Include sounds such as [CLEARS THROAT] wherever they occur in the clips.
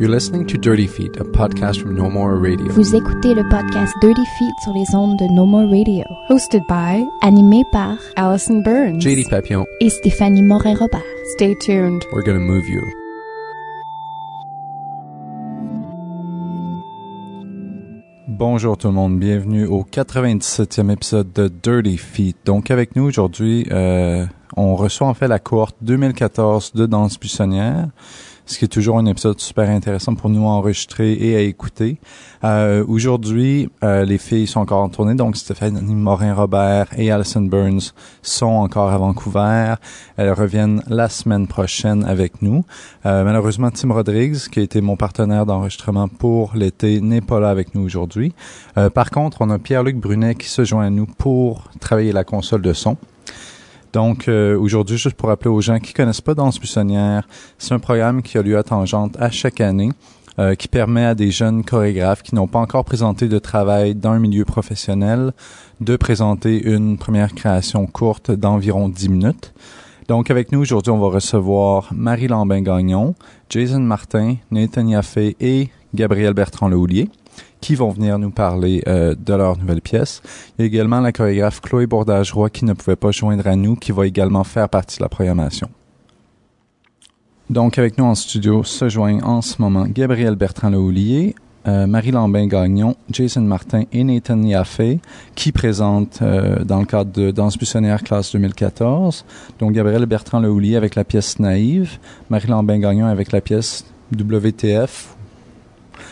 You're listening to Dirty Feet, a podcast from No More Radio. Vous écoutez le podcast Dirty Feet sur les ondes de No More Radio, Hosted by animé par Allison Burns. JD Papillon, et Stéphanie Morin-Robert. Stay tuned. we're gonna move you. Bonjour tout le monde, bienvenue au 97e épisode de Dirty Feet. Donc avec nous aujourd'hui, euh, on reçoit en fait la cohorte 2014 de Danse Buissonnière, ce qui est toujours un épisode super intéressant pour nous à enregistrer et à écouter. Euh, aujourd'hui, euh, les filles sont encore en tournée, donc Stéphanie Morin-Robert et Alison Burns sont encore à Vancouver. Elles reviennent la semaine prochaine avec nous. Euh, malheureusement, Tim Rodrigues, qui a été mon partenaire d'enregistrement pour l'été, n'est pas là avec nous aujourd'hui. Euh, par contre, on a Pierre-Luc Brunet qui se joint à nous pour travailler la console de son. Donc euh, aujourd'hui, juste pour rappeler aux gens qui connaissent pas Danse Buissonnière, c'est un programme qui a lieu à Tangente à chaque année, euh, qui permet à des jeunes chorégraphes qui n'ont pas encore présenté de travail dans un milieu professionnel de présenter une première création courte d'environ 10 minutes. Donc avec nous aujourd'hui, on va recevoir Marie Lambin-Gagnon, Jason Martin, Nathan Yaffé et Gabriel Bertrand-Lehoulier qui vont venir nous parler euh, de leur nouvelle pièce. Il y a également la chorégraphe Chloé Bordage-Roy qui ne pouvait pas joindre à nous, qui va également faire partie de la programmation. Donc, avec nous en studio se joignent en ce moment Gabriel Bertrand-Lehoulier, euh, Marie Lambin-Gagnon, Jason Martin et Nathan Yaffé, qui présentent euh, dans le cadre de Danse Buissonnière classe 2014. Donc, Gabriel Bertrand-Lehoulier avec la pièce Naïve, Marie Lambin-Gagnon avec la pièce WTF,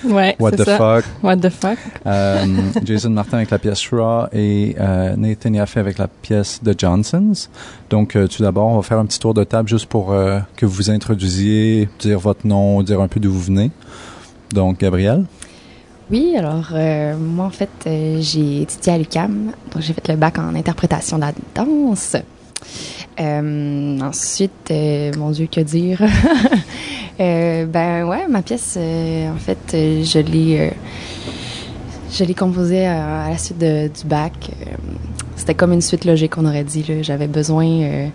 Ouais, What the ça. fuck, What the fuck? euh, Jason Martin avec la pièce Raw et euh, Nathan Yaffé avec la pièce The Johnsons. Donc, euh, tout d'abord, on va faire un petit tour de table juste pour euh, que vous vous introduisiez, dire votre nom, dire un peu d'où vous venez. Donc, Gabriel? Oui, alors euh, moi en fait euh, j'ai étudié à l'UCAM, donc j'ai fait le bac en interprétation de la danse. Euh, ensuite, euh, mon Dieu, que dire? [LAUGHS] Euh, Ben ouais, ma pièce, euh, en fait, euh, je l'ai, euh, je l'ai composée à, à la suite du bac. Euh, C'était comme une suite logique, on aurait dit. J'avais besoin, euh,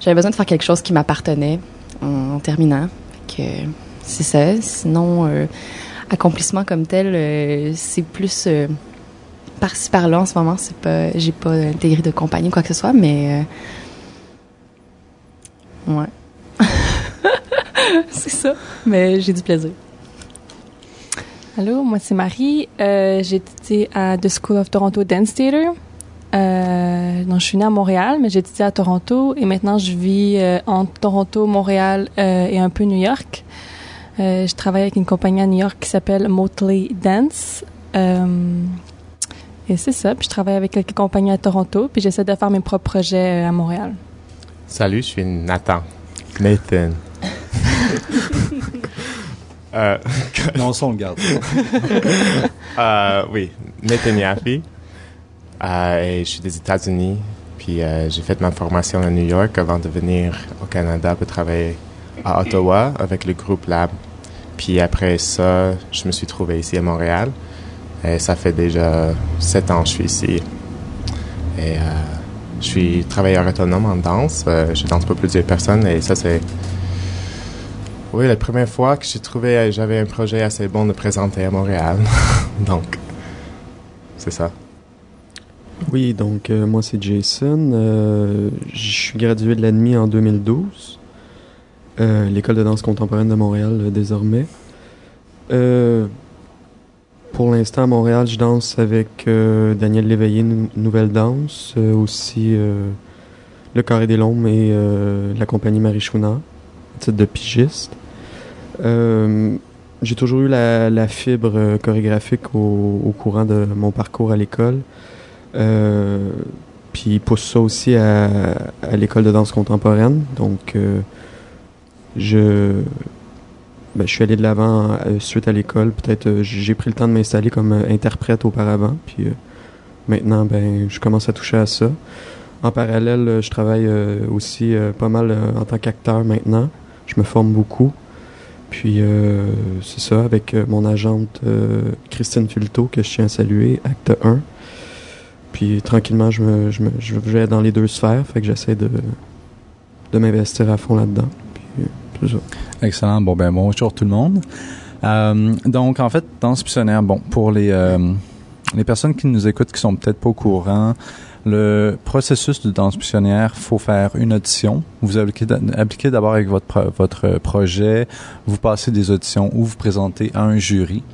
j'avais besoin de faire quelque chose qui m'appartenait en, terminant. Fait que c'est ça. Sinon. euh, accomplissement comme tel, euh, c'est plus euh, par-ci par-là en ce moment. C'est pas, j'ai pas intégré de compagnie quoi que ce soit, mais euh, ouais, [LAUGHS] [LAUGHS] c'est ça. Mais j'ai du plaisir. Allô, moi c'est Marie. Euh, j'ai étudié à The School of Toronto Dance Theatre. Euh, donc, je suis née à Montréal, mais j'ai étudié à Toronto et maintenant je vis euh, entre Toronto, Montréal euh, et un peu New York. Euh, je travaille avec une compagnie à New York qui s'appelle Motley Dance. Euh, et c'est ça. Puis je travaille avec quelques compagnies à Toronto, puis j'essaie de faire mes propres projets euh, à Montréal. Salut, je suis Nathan. Nathan. Euh, Non, ça, on le garde. [LAUGHS] euh, oui, Nathan Yaffe. Euh, et je suis des États-Unis. Puis euh, j'ai fait ma formation à New York avant de venir au Canada pour travailler à Ottawa avec le groupe Lab. Puis après ça, je me suis trouvé ici à Montréal. Et ça fait déjà sept ans que je suis ici. Et je suis travailleur autonome en danse. Je danse pour plusieurs personnes et ça, c'est. Oui, la première fois que j'ai trouvé, euh, j'avais un projet assez bon de présenter à Montréal. [LAUGHS] Donc, c'est ça. Oui, donc euh, moi c'est Jason. Euh, je suis gradué de l'ADMI en 2012. Euh, L'école de danse contemporaine de Montréal désormais. Pour l'instant à Montréal, je danse avec Daniel Léveillé, Nou- Nouvelle Danse, aussi le Carré des Lombes et la compagnie Marie Chouna, titre de pigiste. Euh, j'ai toujours eu la, fibre euh, chorégraphique au, courant de mon parcours à l'école. Euh, puis il pousse ça aussi à, l'école de danse contemporaine. Donc, je, ben, je suis allé de l'avant suite à l'école. Peut-être j'ai pris le temps de m'installer comme interprète auparavant. Puis maintenant, ben, je commence à toucher à ça. En parallèle, je travaille aussi pas mal en tant qu'acteur maintenant. Je me forme beaucoup. Puis euh, c'est ça, avec euh, mon agente euh, Christine Fulto, que je tiens à saluer, acte 1. Puis tranquillement, je, me, je, me, je vais dans les deux sphères, fait que j'essaie de, de m'investir à fond là-dedans. Puis, C'est ça. Excellent. Bon, ben bonjour tout le monde. Euh, donc, en fait, danse missionnaire, bon, pour les, euh, les personnes qui nous écoutent qui sont peut-être pas au courant, le processus de danse missionnaire, faut faire une audition. Vous appliquez, d'abord avec votre, votre projet, vous passez des auditions ou vous présentez à un jury.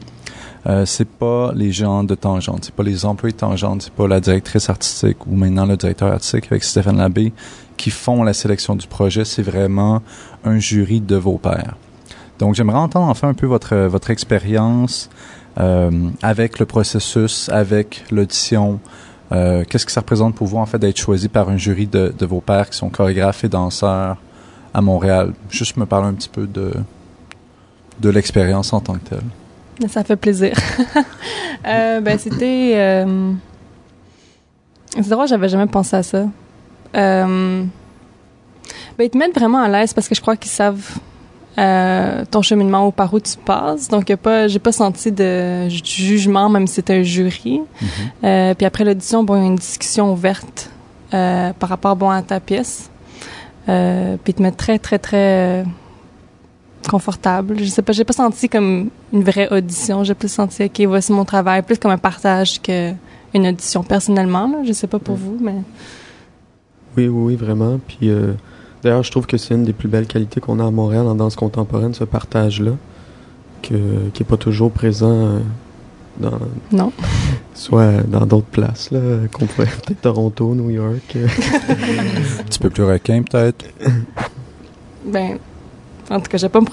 Euh, c'est pas les gens de Tangente, c'est pas les employés de Tangente, c'est pas la directrice artistique ou maintenant le directeur artistique avec Stéphane Labbé qui font la sélection du projet, c'est vraiment un jury de vos pairs. Donc, j'aimerais entendre enfin un peu votre, votre expérience euh, avec le processus, avec l'audition. Euh, Qu'est-ce que ça représente pour vous, en fait, d'être choisi par un jury de, vos pairs qui sont chorégraphes et danseurs à Montréal? Juste me parler un petit peu de, de l'expérience en tant que telle. Ça fait plaisir. [LAUGHS] euh, ben, c'était. Euh... C'est drôle, j'avais jamais pensé à ça. Ben, ils te mettent vraiment à l'aise parce que je crois qu'ils savent euh, ton cheminement ou par où tu passes. Donc, y a pas, j'ai pas senti de ju- jugement, même si c'était un jury. Euh, puis après l'audition, bon, il y a une discussion ouverte euh, par rapport bon, à ta pièce. Euh, puis te mettent très, très, très euh, confortable. Je sais pas, j'ai pas senti comme une vraie audition. J'ai plus senti, OK, voici mon travail, plus comme un partage que une audition personnellement. Là. Je sais pas pour vous, mais Oui, oui, oui, vraiment. Puis euh, d'ailleurs, je trouve que c'est une des plus belles qualités qu'on a à Montréal en danse contemporaine, ce partage-là, que, qui est pas toujours présent euh, dans, non. soit dans d'autres places, là, qu'on pourrait [LAUGHS] peut-être Toronto, New York. euh. Un petit peu plus requin, peut-être? Ben, en tout cas, je vais pas me.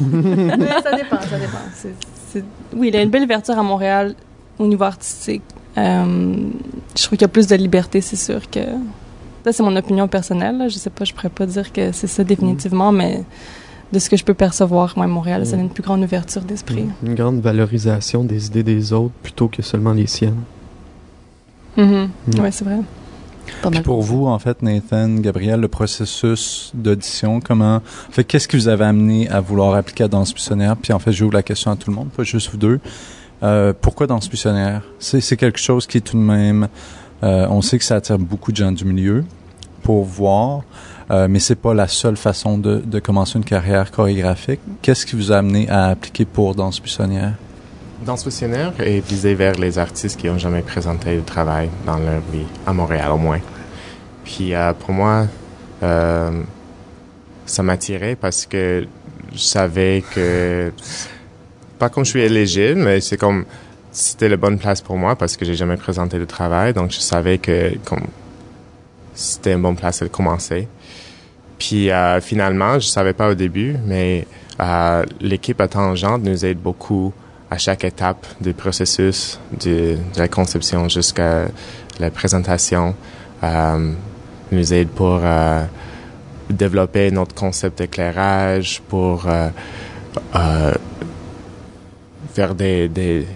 Mais [LAUGHS] ça dépend, ça dépend. C'est- c'est- Oui, il y a une belle ouverture à Montréal au niveau artistique. Euh, je trouve qu'il y a plus de liberté, c'est sûr que. Ça, c'est mon opinion personnelle. là. Je sais pas, je pourrais pas dire que c'est ça définitivement, mais de ce que je peux percevoir, moi, Montréal, ça a une plus grande ouverture d'esprit. Une grande valorisation des idées des autres plutôt que seulement les siennes. Mhm. Mm. Ouais, c'est vrai. Puis pour vous, en fait, Nathan, Gabriel, le processus d'audition, comment, en fait, qu'est-ce qui vous avait amené à vouloir appliquer à Danse Missionnaire? Puis en fait, j'ouvre la question à tout le monde, pas juste vous deux. Euh, pourquoi Danse Missionnaire? C'est, c'est quelque chose qui est tout de même, euh, on sait que ça attire beaucoup de gens du milieu pour voir, euh, mais c'est pas la seule façon de, commencer une carrière chorégraphique. Qu'est-ce qui vous a amené à appliquer pour Danse Missionnaire? Danse missionnaire est visé vers les artistes qui n'ont jamais présenté de travail dans leur vie, à Montréal au moins. Puis euh, pour moi, euh, ça m'attirait parce que je savais que, pas comme je suis éligible, mais c'est comme, c'était la bonne place pour moi parce que j'ai jamais présenté de travail, donc je savais que comme, c'était une bonne place de commencer. Puis euh, finalement, je savais pas au début, mais euh, l'équipe à Tangente nous aide beaucoup à chaque étape du processus de, de la conception jusqu'à la présentation. Euh, nous aide pour euh, développer notre concept d'éclairage, pour euh, euh, faire des, des,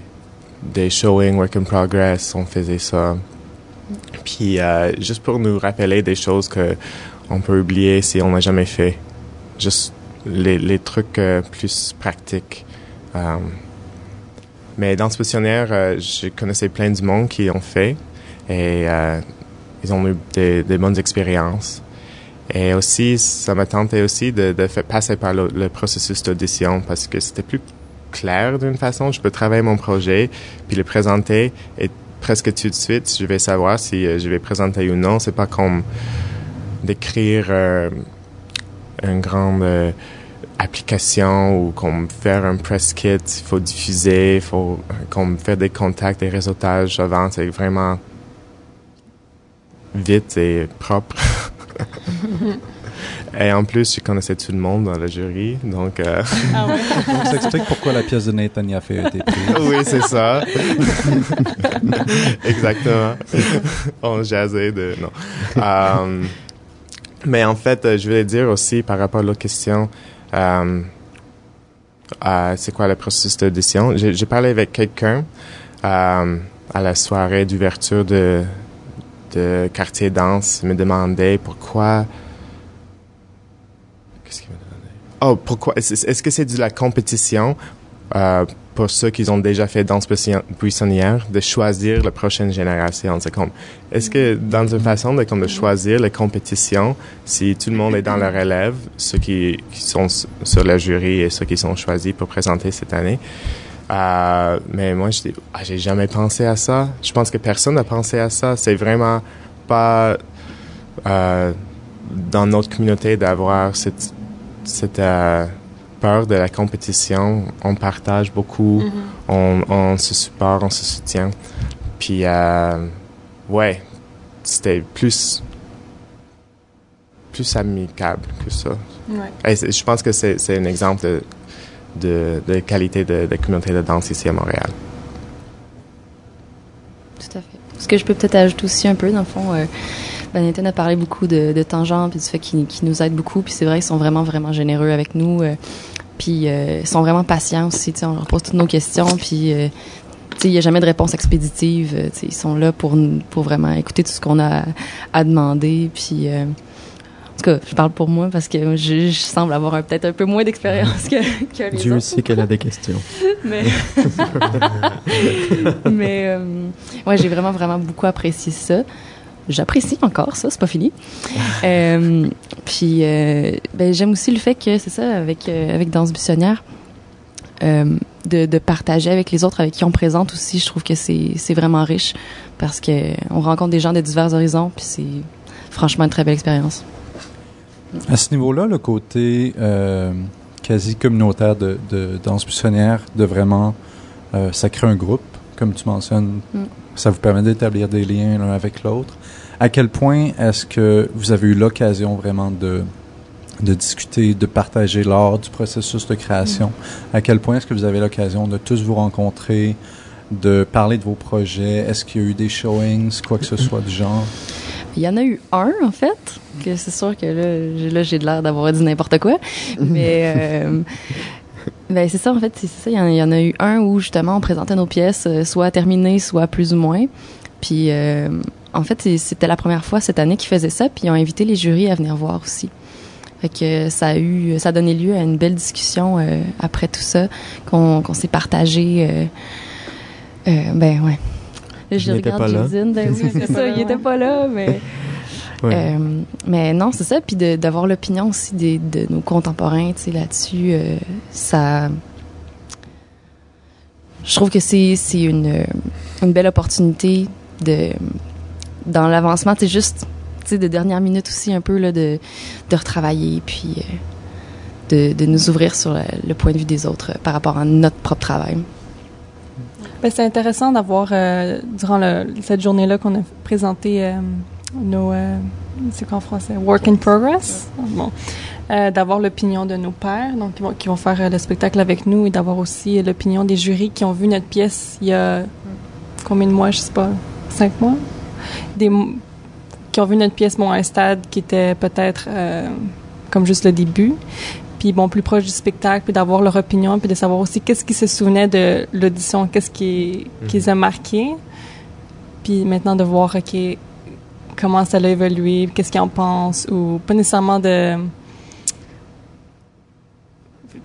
des showing work in progress, on faisait ça. Puis euh, juste pour nous rappeler des choses que on peut oublier si on n'a jamais fait. Juste les, les trucs euh, plus pratiques. Euh, mais dans ce missionnaire, euh, je connaissais plein du monde qui ont fait et euh, ils ont eu des, des bonnes expériences. Et aussi, ça m'a tenté aussi de, de faire passer par le, le processus d'audition parce que c'était plus clair d'une façon. Je peux travailler mon projet puis le présenter et presque tout de suite, je vais savoir si euh, je vais présenter ou non. C'est pas comme d'écrire euh, une grande euh, application ou comme faire un press kit, il faut diffuser, il faut comme faire des contacts, des réseautages avant, c'est vraiment vite et propre. [LAUGHS] et en plus, je connaissais tout le monde dans le jury, donc euh, Ah ouais. [LAUGHS] Donc, ça explique pourquoi la pièce de Nathan Yaffe a été prise. oui, c'est ça. [LAUGHS] Exactement. On jasait de non. Euh, mais en fait, je voulais dire aussi par rapport à l'autre question, euh, c'est quoi le processus d'audition? J'ai j'ai parlé avec quelqu'un euh, à la soirée d'ouverture de de quartier danse. Il me demandait pourquoi. Qu'est-ce qu'il me demandait Oh, pourquoi? Est-ce que c'est de la compétition euh, pour ceux qui ont déjà fait danse buisson- buissonnière, de choisir la prochaine génération. C'est comme, est-ce que dans une façon de, comme de choisir les compétitions, si tout le monde est dans la relève, ceux qui, qui sont sur le jury et ceux qui sont choisis pour présenter cette année, euh, mais moi, je dis, ah, j'ai jamais pensé à ça. Je pense que personne n'a pensé à ça. C'est vraiment pas euh, dans notre communauté d'avoir cette, cette euh, peur de la compétition. On partage beaucoup, on, on se supporte, on se soutient. Puis, euh, ouais, c'était plus plus amicable que ça. Ouais. Et je pense que c'est c'est un exemple de, de, de qualité de, de communauté de danse ici à Montréal. Tout à fait. Ce que je peux peut-être ajouter aussi un peu, dans le fond, euh, ben, Nathan a parlé beaucoup de, de tangents, puis du fait qu'ils nous aident beaucoup, puis c'est vrai, ils sont vraiment, vraiment généreux avec nous, euh, puis euh, ils sont vraiment patients aussi, tu sais, on leur pose toutes nos questions, puis euh, il n'y a jamais de réponse expéditive, euh, ils sont là pour, pour vraiment écouter tout ce qu'on a à, à demander, puis... en tout cas, je parle pour moi parce que je, je semble avoir peut-être un peu moins d'expérience que, [LAUGHS] que les Dieu autres sait qu'elle a des questions. [LAUGHS] mais [LAUGHS] mais euh, ouais j'ai vraiment vraiment beaucoup apprécié ça j'apprécie encore ça c'est pas fini Euh, puis euh, ben, j'aime aussi le fait que c'est ça avec euh, avec danse buissonnière de, de partager avec les autres avec qui on présente aussi je trouve que c'est c'est vraiment riche parce que on rencontre des gens de divers horizons puis c'est franchement une très belle expérience À ce niveau-là, le côté quasi communautaire de, de danse buissonnière, de vraiment, ça crée un groupe, comme tu mentionnes, Mm. ça vous permet d'établir des liens l'un avec l'autre. À quel point est-ce que vous avez eu l'occasion vraiment de, de discuter, de partager lors du processus de création? À quel point est-ce que vous avez l'occasion de tous vous rencontrer, de parler de vos projets? Est-ce qu'il y a eu des showings, quoi que ce soit du genre? Il y en a eu un, en fait, que c'est sûr que là, j'ai- là, j'ai de l'air d'avoir dit n'importe quoi. Mais, euh, ben, c'est ça, en fait, c'est ça. Il y, en, il y en a eu un où, justement, on présentait nos pièces, euh, soit terminées, soit plus ou moins. Puis, euh, en fait, c'était la première fois cette année qu'ils faisaient ça, puis ils ont invité les jurys à venir voir aussi. Fait que ça a eu, ça a donné lieu à une belle discussion euh, après tout ça, qu'on s'est partagé. euh, euh, ben, ouais. Là, Je regarde pas là. Judine, ben oui, c'est ça, il était pas là, mais... [LAUGHS] Ouais. Euh, mais non, c'est ça. Puis d'avoir l'opinion aussi des, de nos contemporains, tu sais, là-dessus, euh, ça. Je trouve que c'est c'est une une belle opportunité de dans l'avancement, c'est juste, de dernière minute aussi un peu là de de retravailler puis euh, de, nous ouvrir sur le, point de vue des autres euh, par rapport à notre propre travail. Ben, c'est intéressant d'avoir, euh, durant cette journée-là qu'on a présenté nos, c'est quoi en français, work in progress, d'avoir l'opinion de nos pairs, donc qui vont, qui vont faire le spectacle avec nous, et d'avoir aussi l'opinion des jurys qui ont vu notre pièce il y a combien de mois, je sais pas, cinq mois, des qui ont vu notre pièce bon à un stade qui était peut-être euh, comme juste le début, puis bon plus proche du spectacle, puis d'avoir leur opinion, puis de savoir aussi qu'est-ce qu'ils se souvenaient de l'audition, qu'est-ce qui, qui les a marqués, puis maintenant de voir ok comment ça a évolué, qu'est-ce qu'ils en pensent, ou pas nécessairement de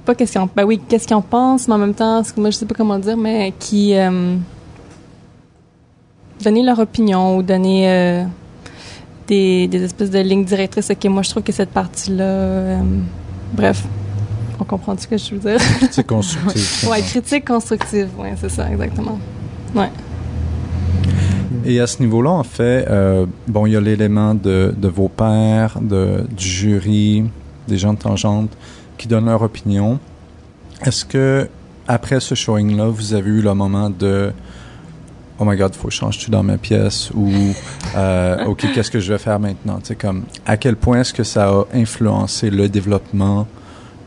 pas qu'est-ce qu'ils en ben oui qu'est-ce qu'ils en pensent, mais en même temps, moi je sais pas comment dire, mais qui euh, donner leur opinion ou donner euh, des, des espèces de lignes directrices. Ok, moi je trouve que cette partie-là, euh, bref, on comprend ce que je veux dire. C'est constructif. [LAUGHS] ouais, critique constructive, ouais, c'est ça, exactement. Ouais. Et à ce niveau-là, en fait, euh, bon, il y a l'élément de, de vos pairs, de, du jury, des gens de tangente qui donnent leur opinion. Est-ce que après ce showing-là, vous avez eu le moment de Oh my God, faut que je change tout dans ma pièce ou euh, [LAUGHS] OK, qu'est-ce que je vais faire maintenant? Tu sais, comme à quel point est-ce que ça a influencé le développement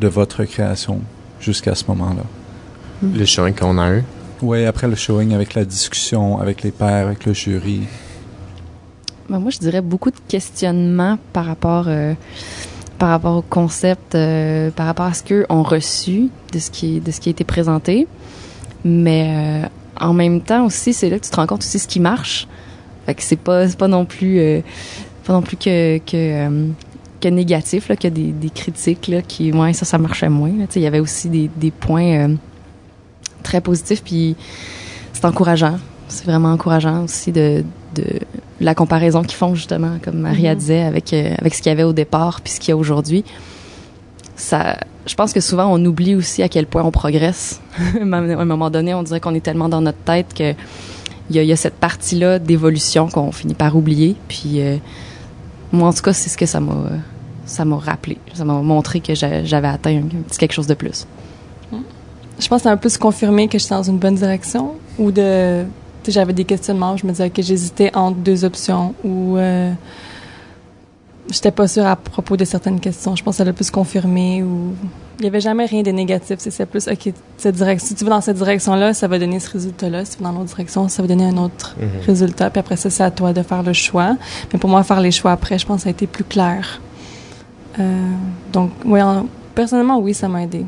de votre création jusqu'à ce moment-là? Le showing qu'on a eu? Oui, après le showing, avec la discussion, avec les pairs, avec le jury. Ben, moi, je dirais beaucoup de questionnements par rapport, euh, par rapport au concept, euh, par rapport à ce qu'eux ont reçu de ce qui, de ce qui a été présenté. Mais euh, en même temps aussi, c'est là que tu te rends compte aussi ce qui marche. Fait que c'est pas, c'est pas non plus, euh, pas non plus que, que, euh, que négatif, là, que des, des critiques là, qui, ouais, ça, ça marchait moins. Il y avait aussi des, des points euh, très positif, puis c'est encourageant. C'est vraiment encourageant aussi de, de la comparaison qu'ils font justement, comme Maria Mhm. disait, avec euh, avec ce qu'il y avait au départ puis ce qu'il y a aujourd'hui. Ça, je pense que souvent on oublie aussi à quel point on progresse. [LAUGHS] à un moment donné, on dirait qu'on est tellement dans notre tête que il y a, cette partie-là d'évolution qu'on finit par oublier. Puis euh, moi, en tout cas, c'est ce que ça m'a ça m'a rappelé. Ça m'a montré que j'a- j'avais atteint un, un quelque chose de plus. Je pense que ça m'a plus confirmé que j'étais dans une bonne direction ou de. J'avais des questionnements, je me disais que j'hésitais entre deux options ou. Euh, J'étais pas sûre à propos de certaines questions. Je pense que ça l'a plus confirmé ou. Il y avait jamais rien de négatif. C'est plus, OK, cette direction, si tu vas dans cette direction-là, ça va donner ce résultat-là. Si tu vas dans l'autre direction, ça va donner un autre Mhm. résultat. Puis après ça, c'est à toi de faire le choix. Mais pour moi, faire les choix après, je pense que ça a été plus clair. Euh, donc, oui, en- personnellement, oui, ça m'a aidé.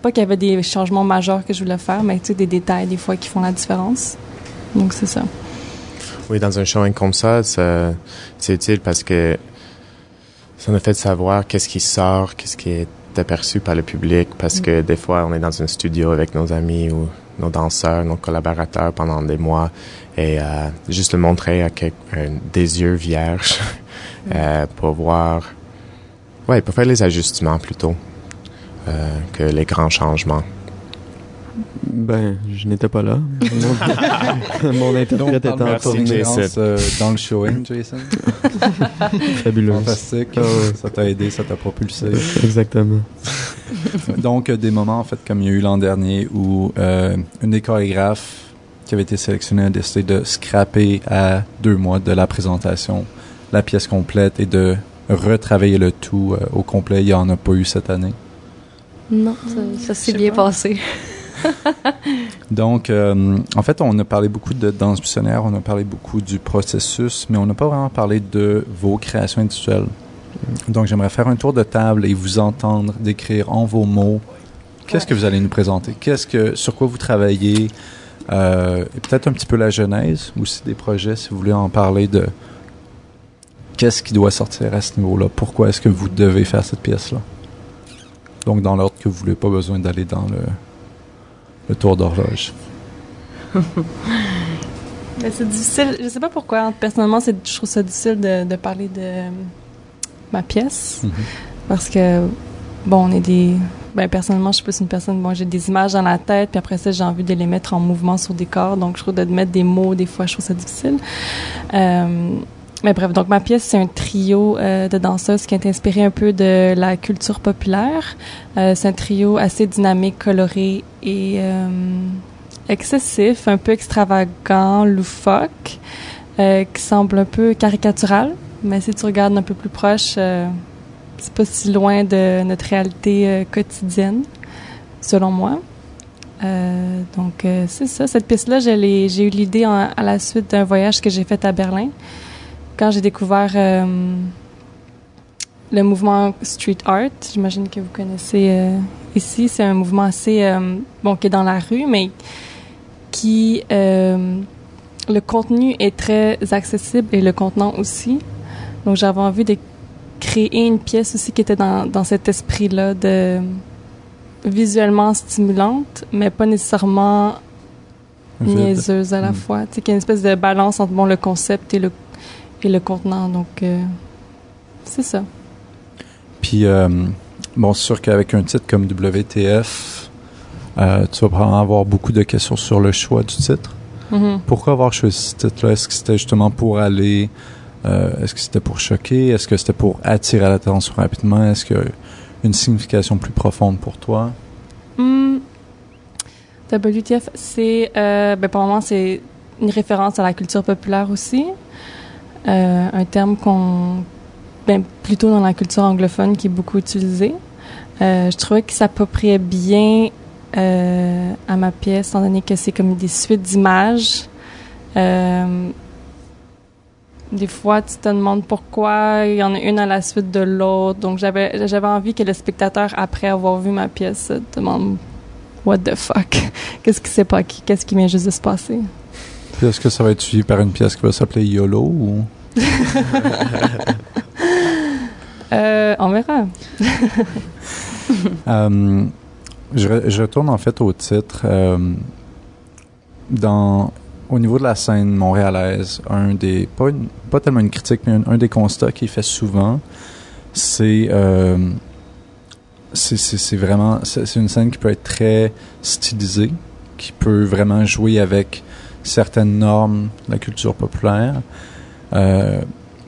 Pas qu'il y avait des changements majeurs que je voulais faire, mais tu sais, des détails des fois qui font la différence. Donc, c'est ça. Oui, dans un showing comme ça, ça- c'est utile parce que ça nous fait savoir qu'est-ce qui sort, qu'est-ce qui est aperçu par le public, parce que des fois, on est dans un studio avec nos amis ou nos danseurs, nos collaborateurs pendant des mois, et euh, juste le montrer à un- des yeux vierges [LAUGHS] euh, pour voir, ouais, pour faire les ajustements plutôt euh, que les grands changements. Ben, je n'étais pas là. Mon, [LAUGHS] mon interprète était en tournée. euh, dans le showing, Jason. [LAUGHS] Fabuleuse. Fantastique. Ah ouais. Ça t'a aidé, ça t'a propulsé. Exactement. [LAUGHS] Donc, euh, des moments, en fait, comme il y a eu l'an dernier, où euh, une des chorégraphes qui avait été sélectionnée a décidé de scraper à deux mois de la présentation la pièce complète et de retravailler le tout euh, au complet. Il n'y en a pas eu cette année. Non, ça, ça s'est bien pas. passé. [LAUGHS] Donc, euh, en fait, on a parlé beaucoup de danse buissonnière, on a parlé beaucoup du processus, mais on n'a pas vraiment parlé de vos créations individuelles. Donc, j'aimerais faire un tour de table et vous entendre décrire en vos mots qu'est-ce que vous allez nous présenter, qu'est-ce que, sur quoi vous travaillez, euh, et peut-être un petit peu la genèse, aussi des projets, si vous voulez en parler de qu'est-ce qui doit sortir à ce niveau-là, pourquoi est-ce que vous devez faire cette pièce-là. Donc, dans l'ordre que vous voulez, pas besoin d'aller dans le, le tour d'horloge. [LAUGHS] Ben, c'est difficile. Je sais pas pourquoi. hein. Personnellement, c'est, je trouve ça difficile de, de parler de euh, ma pièce. Mhm. Parce que, bon, on est des. Ben, personnellement, je suis plus une personne. Bon, j'ai des images dans la tête, puis après ça, j'ai envie de les mettre en mouvement sur des corps. Donc, je trouve de mettre des mots, des fois, je trouve ça difficile. Euh, mais bref, donc ma pièce, c'est un trio euh, de danseuses qui est inspiré un peu de la culture populaire. Euh, c'est un trio assez dynamique, coloré et euh, excessif, un peu extravagant, loufoque, euh, qui semble un peu caricatural. Mais si tu regardes un peu plus proche, euh, c'est pas si loin de notre réalité euh, quotidienne, selon moi. Donc, c'est ça. Cette pièce-là, je l'ai- j'ai eu l'idée à la suite d'un voyage que j'ai fait à Berlin. Quand j'ai découvert euh, le mouvement Street Art, j'imagine que vous connaissez euh, ici, c'est un mouvement assez, euh, bon, qui est dans la rue, mais qui, le contenu est très accessible et le contenant aussi. Donc, j'avais envie de créer une pièce aussi qui était dans, dans cet esprit-là de visuellement stimulante, mais pas nécessairement niaiseuse à la Mm. fois. Tu sais, qu'il y a une espèce de balance entre bon, le concept et le, et le contenant. Donc, euh, c'est ça. Puis, euh, bon, c'est sûr qu'avec un titre comme WTF, euh, tu vas probablement avoir beaucoup de questions sur le choix du titre. Mhm. Pourquoi avoir choisi ce titre-là? Est-ce que c'était justement pour aller... Est-ce que c'était pour choquer? Est-ce que c'était pour attirer l'attention rapidement? Est-ce qu'il y a une signification plus profonde pour toi? Hmm. WTF, c'est, ben, pour le moment, c'est une référence à la culture populaire aussi. Euh, un terme qu'on, ben, plutôt dans la culture anglophone qui est beaucoup utilisé. Euh, je trouvais ça s'appropriait bien euh, à ma pièce, étant donné que c'est comme des suites d'images. Des fois, tu te demandes pourquoi il y en a une à la suite de l'autre. Donc, j'avais j'avais envie que le spectateur, après avoir vu ma pièce, demande What the fuck? [LAUGHS] Qu'est-ce qui s'est pas Qu'est-ce qui vient juste de se passer? Puis est-ce que ça va être suivi par une pièce qui va s'appeler YOLO ou... [LAUGHS] euh, On verra. [LAUGHS] Euh, je, re- je retourne en fait au titre. Euh, dans au niveau de la scène montréalaise, un des pas, une- pas tellement une critique, mais un, un des constats qui est fait souvent, c'est c'est vraiment c'est c'est une scène qui peut être très stylisée, qui peut vraiment jouer avec certaines normes de la culture populaire. Euh,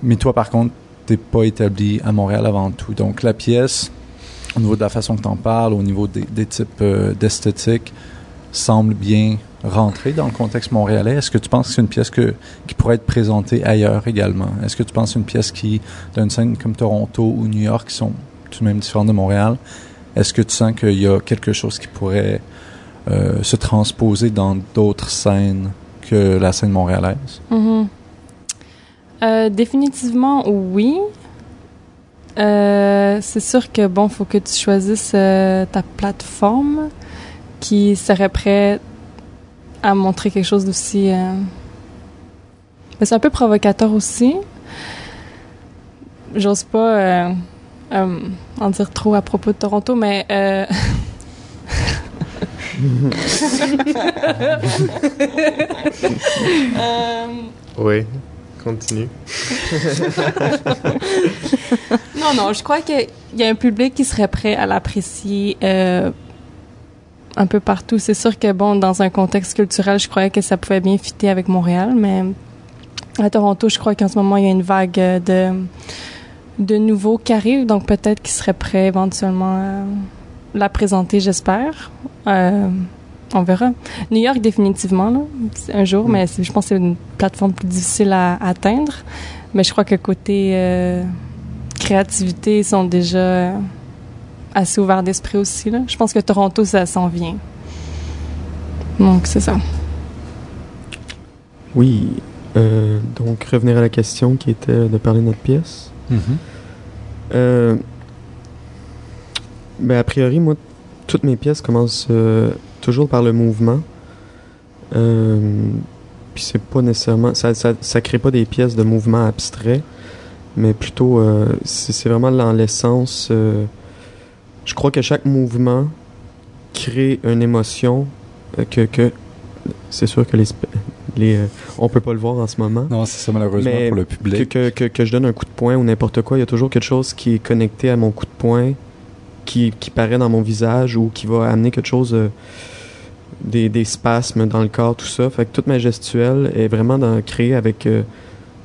mais toi, par contre, t'es pas établi à Montréal avant tout. Donc la pièce, au niveau de la façon que t'en parles, au niveau des, types euh, d'esthétique, semble bien rentrer dans le contexte montréalais. Est-ce que tu penses que c'est une pièce que, qui pourrait être présentée ailleurs également? Est-ce que tu penses que une pièce qui, d'une scène comme Toronto ou New York, qui sont tout de même différentes de Montréal, est-ce que tu sens qu'il y a quelque chose qui pourrait euh, se transposer dans d'autres scènes que la scène montréalaise? Mhm. Euh, définitivement, oui. Euh, c'est sûr que bon, faut que tu choisisses euh, ta plateforme qui serait prête à montrer quelque chose d'aussi. mais c'est un peu provocateur aussi. J'ose pas en dire trop à propos de Toronto, mais [LAUGHS] euh, Oui, continue. [LAUGHS] Non, non, je crois qu'il y a un public qui serait prêt à l'apprécier euh, un peu partout. C'est sûr que, bon, dans un contexte culturel, je croyais que ça pouvait bien fitter avec Montréal, mais à Toronto, je crois qu'en ce moment, il y a une vague de, de nouveaux qui arrivent, donc peut-être qu'ils seraient prêts éventuellement à la présenter, j'espère. Euh, on verra. New York, définitivement, là, un jour, mais c'est- je pense que c'est une plateforme plus difficile à, à atteindre. Mais je crois que côté euh, créativité, ils sont déjà assez ouverts d'esprit aussi. Là. Je pense que Toronto, ça s'en vient. Donc, c'est ça. Oui. euh, donc, revenir à la question qui était de parler de notre pièce. Euh, ben, a priori, moi, toutes mes pièces commencent euh, toujours par le mouvement. Euh, puis c'est pas nécessairement. Ça, ça, ça crée pas des pièces de mouvement abstrait, mais plutôt. euh, c'est vraiment dans l'essence. je crois que chaque mouvement crée une émotion que. que c'est sûr que les. les on peut pas le voir en ce moment Non, c'est ça malheureusement Mais pour le que, public. que, que, que je donne un coup de poing ou n'importe quoi, il y a toujours quelque chose qui est connecté à mon coup de poing, qui, paraît dans mon visage ou qui va amener quelque chose, euh, des, spasmes dans le corps, tout ça. Fait que toute ma gestuelle est vraiment dans, créée avec, euh,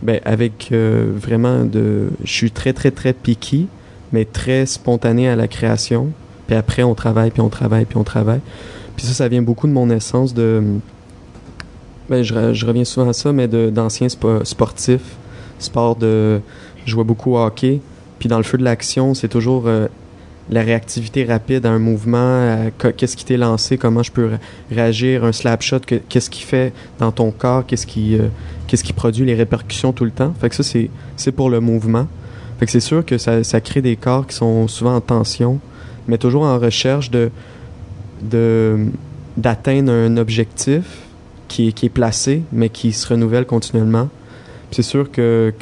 ben, avec euh, vraiment de... Je suis très, très, très picky, mais très spontané à la création. Puis après, on travaille, puis on travaille, puis on travaille. Puis ça, ça vient beaucoup de mon essence de... Ben, je, re- je reviens souvent à ça, mais d'anciens spo- sportifs, sport de... Je jouais beaucoup au hockey, puis dans le feu de l'action, c'est toujours la réactivité rapide à un mouvement, co- qu'est-ce qui t'est lancé, comment je peux ré- réagir, un slap shot, que- qu'est-ce qui fait dans ton corps, qu'est-ce qui, euh, qu'est-ce qui produit les répercussions tout le temps. Fait que ça, c'est, pour le mouvement. Fait que c'est sûr que ça, ça crée des corps qui sont souvent en tension, mais toujours en recherche d'atteindre un objectif qui est, qui est placé, mais qui se renouvelle continuellement. C'est sûr que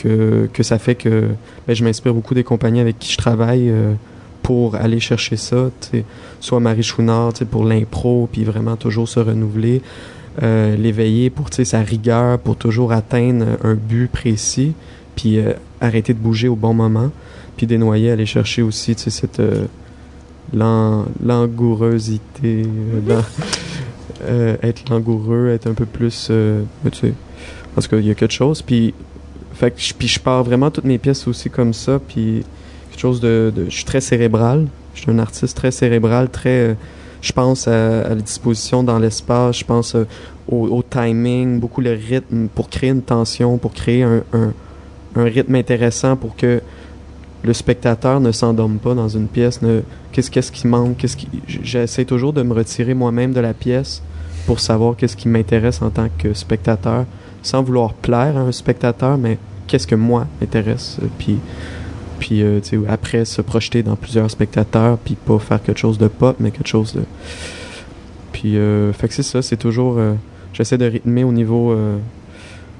ça fait que ben, je m'inspire beaucoup des compagnies avec qui je travaille euh, pour aller chercher ça. Soit Marie Chouinard pour l'impro, puis vraiment toujours se renouveler. Euh, L'éveiller pour sa rigueur, pour toujours atteindre un but précis, puis euh, arrêter de bouger au bon moment. Puis des noyers, aller chercher aussi cette euh, lan- langourosité, [LAUGHS] euh, être langoureux, être un peu plus, euh, ben, parce qu'il y a quelque chose. Puis, fait que puis je pars vraiment toutes mes pièces aussi comme ça. Puis chose de, je suis très cérébral. Je suis un artiste très cérébral, très. euh, je pense à, la disposition dans l'espace. Je pense euh, au, timing, beaucoup le rythme pour créer une tension, pour créer un, un, rythme intéressant pour que le spectateur ne s'endorme pas dans une pièce. Qu'est-ce, qu'est-ce qui manque qu'est-ce qui, j'essaie toujours de me retirer moi-même de la pièce pour savoir qu'est-ce qui m'intéresse en tant que spectateur, sans vouloir plaire à un spectateur, mais qu'est-ce que moi m'intéresse. euh, Puis, puis euh, après se projeter dans plusieurs spectateurs, puis pas faire quelque chose de pop, mais quelque chose de. Puis, euh, fait que c'est ça, c'est toujours. euh, j'essaie de rythmer au niveau. euh,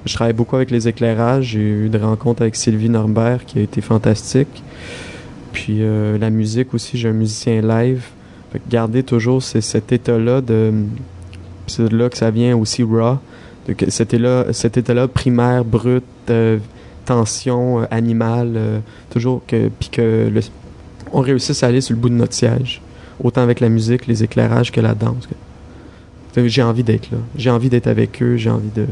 je travaille beaucoup avec les éclairages. J'ai eu des rencontres avec Sylvie Norbert qui a été fantastique. Puis la musique aussi, j'ai un musicien live. Fait que garder toujours cet état-là de c'est de là que ça vient aussi raw. De Cet état-là primaire, brut, tension euh, animale, euh, toujours que puis que on réussisse à aller sur le bout de notre siège, autant avec la musique, les éclairages que la danse. J'ai envie d'être là, j'ai envie d'être avec eux, j'ai envie de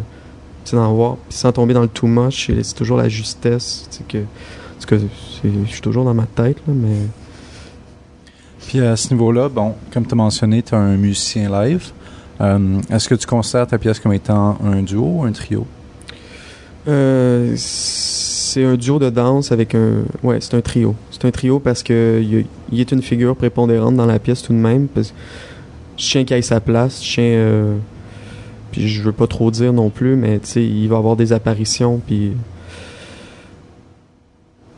d'en voir, sans tomber dans le too much, c'est c'est toujours la justesse, sais, que que c'est- je suis toujours dans ma tête là, mais Puis à ce niveau-là, bon, comme tu as mentionné, tu es un musicien live. Euh, Est-ce que tu considères ta pièce comme étant un duo ou un trio? Euh, c'est un duo de danse avec un. Ouais, c'est un trio. C'est un trio parce que il, est une figure prépondérante dans la pièce tout de même. Parce que je sa place. Tiens. euh, puis je veux pas trop dire non plus, mais tu sais, il va avoir des apparitions puis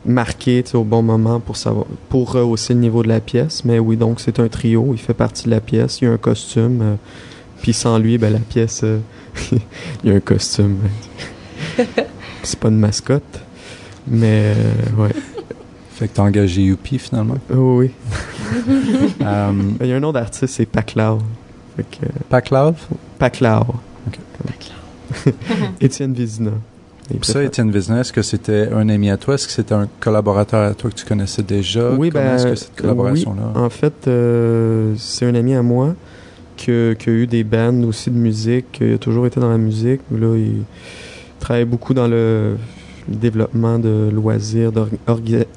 marquées au bon moment pour savoir pour rehausser le niveau de la pièce. Mais oui, donc c'est un trio. Il fait partie de la pièce. Il y a un costume. euh, puis sans lui, ben la pièce, euh, [LAUGHS] il y a un costume. [LAUGHS] c'est pas une mascotte, mais euh, ouais. Fait que tu as engagé Youpi finalement? Oh, oui. euh, [LAUGHS] Il y a un nom d'artiste, c'est Paclao. Fait que, euh, Paclave? Paclao. Ok. [LAUGHS] Étienne Vézina. Il Pour ça, Étienne Vézina, est-ce que c'était un ami à toi? Est-ce que c'était un collaborateur à toi que tu connaissais déjà? Oui, Comment ben, est-ce que cette collaboration-là? En fait, euh, c'est un ami à moi qui a, qui a eu des bands aussi de musique, qui a toujours été dans la musique. Là, il travaille beaucoup dans le, développement de loisirs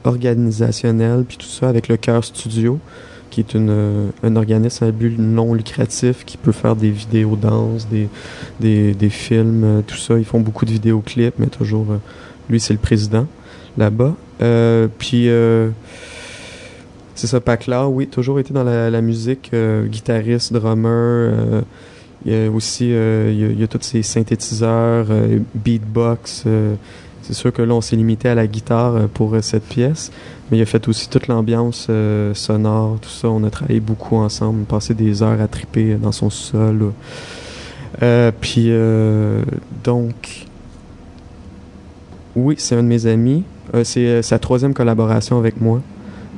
organisationnels, puis tout ça avec le Cœur Studio, qui est une, un organisme à but non lucratif qui peut faire des vidéos danse, des, des, des films, euh, tout ça. Ils font beaucoup de vidéoclips, mais toujours, euh, lui, c'est le président là-bas. Euh, puis, euh, c'est ça, Pacla, oui, toujours été dans la, musique, guitariste, drummer. Il y a aussi, euh, il, y a, tous ces synthétiseurs, euh, beatbox. euh, c'est sûr que là, on s'est limité à la guitare pour cette pièce, mais il a fait aussi toute l'ambiance sonore, tout ça. On a travaillé beaucoup ensemble, passé des heures à triper dans son sol. puis, donc, oui, c'est un de mes amis. C'est sa troisième collaboration avec moi.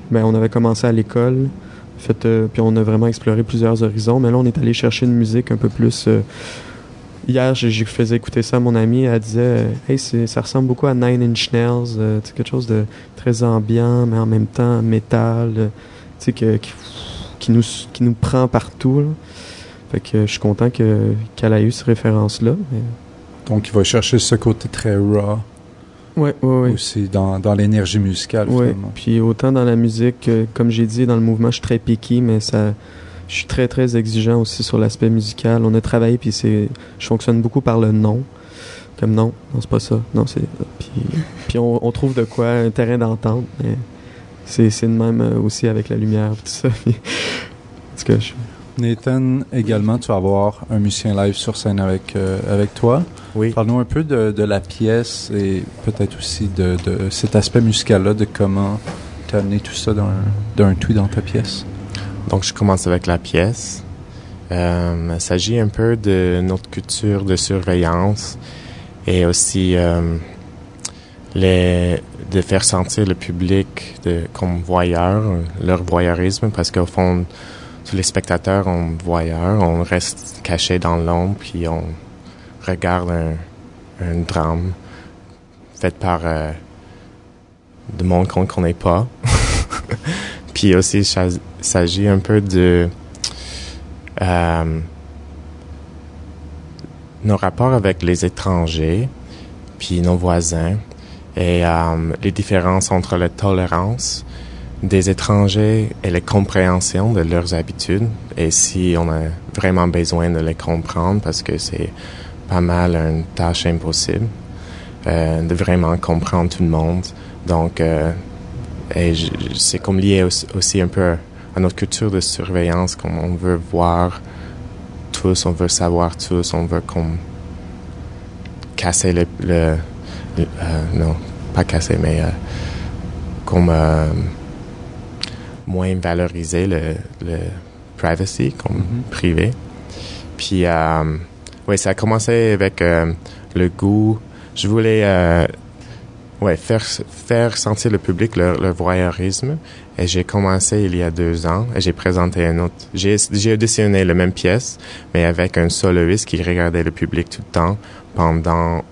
Ben, on avait commencé à l'école, euh, puis on a vraiment exploré plusieurs horizons. Mais là, on est allé chercher une musique un peu plus. euh, Hier, j'ai faisais écouter ça à mon amie. Elle disait euh, Hey, ça ressemble beaucoup à Nine Inch Nails. euh, quelque chose de très ambiant, mais en même temps métal. tu que- qui, nous, qui nous prend partout. Fait que je suis content que- qu'elle ait eu cette référence-là. Donc, il va chercher ce côté très raw Ouais, ouais, ouais. aussi dans, dans l'énergie musicale, Oui, finalement. puis autant dans la musique, que, comme j'ai dit, dans le mouvement, je suis très picky, mais ça, je suis très, très exigeant aussi sur l'aspect musical. On a travaillé, puis c'est, je fonctionne beaucoup par le non. Comme non, non, c'est pas ça. Non, c'est. Puis, puis on, on trouve de quoi, un terrain d'entente, mais c'est, c'est de même euh, aussi avec la lumière, tout ça. Puis, [LAUGHS] en tout cas, je- Nathan, également, tu vas avoir un musicien live sur scène avec, euh, avec toi. Oui. Parle-nous un peu de, de la pièce et peut-être aussi de, de cet aspect musical-là, de comment tu as amené tout ça d'un, d'un tout dans ta pièce. Donc, je commence avec la pièce. Euh, il s'agit un peu de notre culture de surveillance et aussi euh, les, de faire sentir le public de, comme voyeur, leur voyeurisme, parce qu'au fond, les spectateurs sont voyeurs, on reste caché dans l'ombre, puis on regarde un, drame fait par euh, de monde qu'on ne connaît pas. [LAUGHS] puis aussi, il s'agit un peu de euh, nos rapports avec les étrangers, puis nos voisins, et euh, les différences entre la tolérance des étrangers et la compréhension de leurs habitudes, et si on a vraiment besoin de les comprendre, parce que c'est pas mal une tâche impossible, euh, de vraiment comprendre tout le monde. Donc, euh, et c'est comme lié aussi, un peu à notre culture de surveillance, comme on veut voir tous, on veut savoir tous, on veut comme casser le, le- le- euh, non, pas casser, mais euh, comme euh, moins valoriser le, le privacy, comme Mhm. privé. Puis, euh, oui, ça a commencé avec euh, le goût. Je voulais euh, ouais, faire, faire sentir le public le, le voyeurisme. Et j'ai commencé il y a deux ans et j'ai présenté un autre. J'ai, j'ai auditionné la même pièce, mais avec un soloiste qui regardait le public tout le temps pendant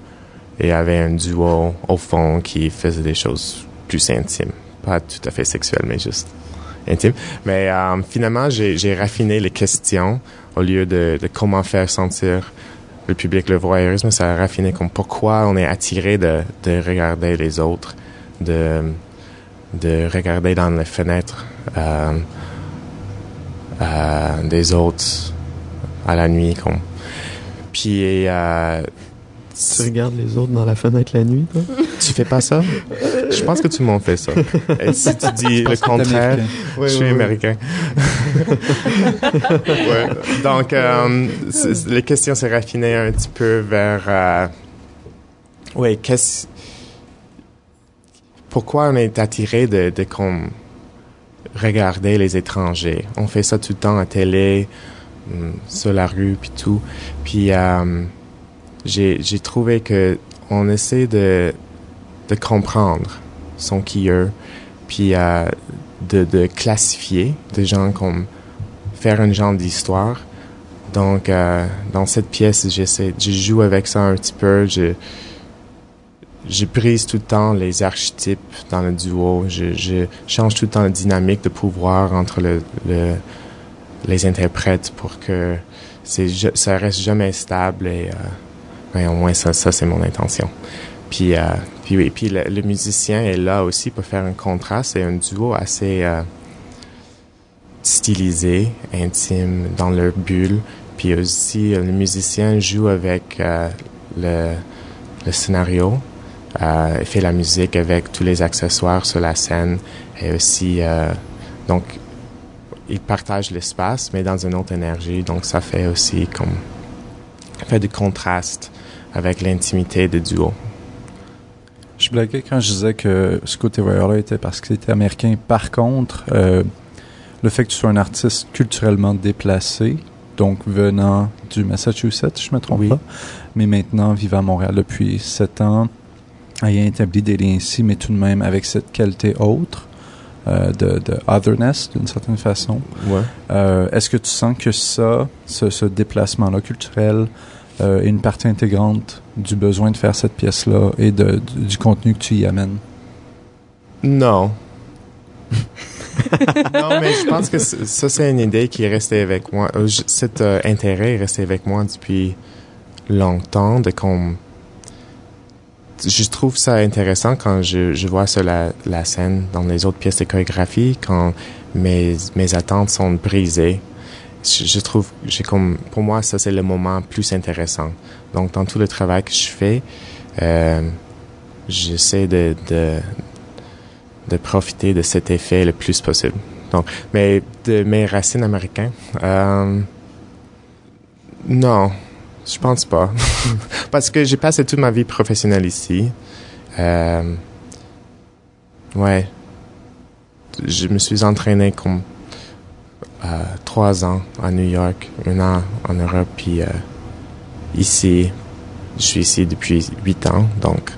et avait un duo au fond qui faisait des choses plus intimes. Pas tout à fait sexuelles, mais juste intimes. Mais euh, finalement, j'ai, raffiné les questions au lieu de, comment faire sentir le public le voyeurisme, ça a raffiné comme pourquoi on est attiré de, de regarder les autres, de, de regarder dans les fenêtres euh, euh, des autres à la nuit. Comme. Puis Tu regardes les autres dans la fenêtre la nuit, toi? [LAUGHS] tu fais pas ça? Je pense que tout le monde fait ça. [LAUGHS] Et si tu dis le contraire, je suis américain. [LAUGHS] ouais. Donc, euh, les questions s'est raffinées un petit peu vers, euh, oui, qu'est-ce, pourquoi on est attiré de, de comme regarder les étrangers? On fait ça tout le temps à télé, hum, sur la rue, puis tout. Puis euh, j'ai trouvé que on essaie de de comprendre son eux puis euh, de, de classifier des gens comme faire un genre d'histoire. Donc, euh, dans cette pièce, j'essaie, je joue avec ça un petit peu. Je, je brise tout le temps les archétypes dans le duo. Je, je change tout le temps la dynamique de pouvoir entre le, le- les interprètes pour que ça reste jamais stable euh, ben, au moins ça, ça c'est mon intention. Puis, euh, puis oui, puis le, musicien est là aussi pour faire un contraste. C'est un duo assez euh, stylisé, intime, dans leur bulle. Puis aussi, euh, le musicien joue avec le, le scénario, fait la musique avec tous les accessoires sur la scène et aussi, donc, il partage l'espace, mais dans une autre énergie. Donc, ça fait aussi comme, fait du contraste avec l'intimité du duo. Je blaguais quand je disais que ce côté voyeur-là était parce que c'était américain. Par contre, euh, le fait que tu sois un artiste culturellement déplacé, donc venant du Massachusetts, je me trompe Oui. pas, mais maintenant vivant à Montréal depuis sept ans, ayant établi des liens ici, mais tout de même avec cette qualité autre euh, de, de otherness d'une certaine façon. Ouais. Euh, Est-ce que tu sens que ça, ce, ce déplacement-là culturel, euh, une partie intégrante du besoin de faire cette pièce-là et du, contenu que tu y amènes? Non. [LAUGHS] non, mais je pense que ça, c'est une idée qui est restée avec moi. Euh, Cet euh, intérêt est resté avec moi depuis longtemps, de. Je trouve ça intéressant quand je, je vois sur la, la scène, dans les autres pièces de chorégraphie, quand mes, mes attentes sont brisées. Je, trouve, j'ai comme, pour moi, ça c'est le moment plus intéressant. Donc, dans tout le travail que je fais, euh, j'essaie de, de, de profiter de cet effet le plus possible. Donc, mais de mes racines américaines, euh, non, je pense pas, [LAUGHS] parce que j'ai passé toute ma vie professionnelle ici. Euh, ouais, je me suis entraîné comme trois ans à New York, un an en Europe, puis euh, ici, je suis ici depuis huit ans, donc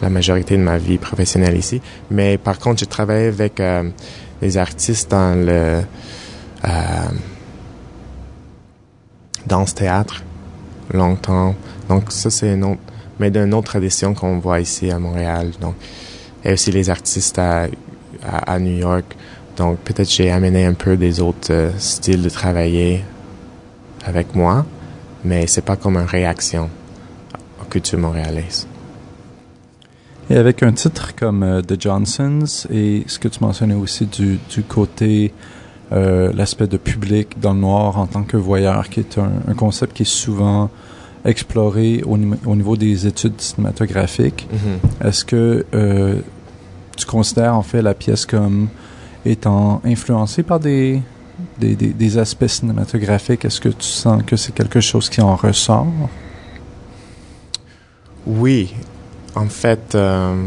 la majorité de ma vie professionnelle ici. Mais par contre, j'ai travaillé avec euh, des artistes dans le euh, danse-théâtre longtemps. Donc ça, c'est une autre, mais d'une autre tradition qu'on voit ici à Montréal. Donc, et aussi les artistes à, à New York. Donc peut-être j'ai amené un peu des autres euh, styles de travailler avec moi, mais c'est pas comme une réaction aux cultures montréalaises. Et avec un titre comme euh, The Johnsons et ce que tu mentionnais aussi du, du côté, euh, l'aspect de public dans le noir en tant que voyeur, qui est un, un concept qui est souvent exploré au, ni- au niveau des études cinématographiques. Est-ce que tu considères en fait la pièce comme étant influencée par des, des, des, aspects cinématographiques? Est-ce que tu sens que c'est quelque chose qui en ressort? Oui, en fait, euh,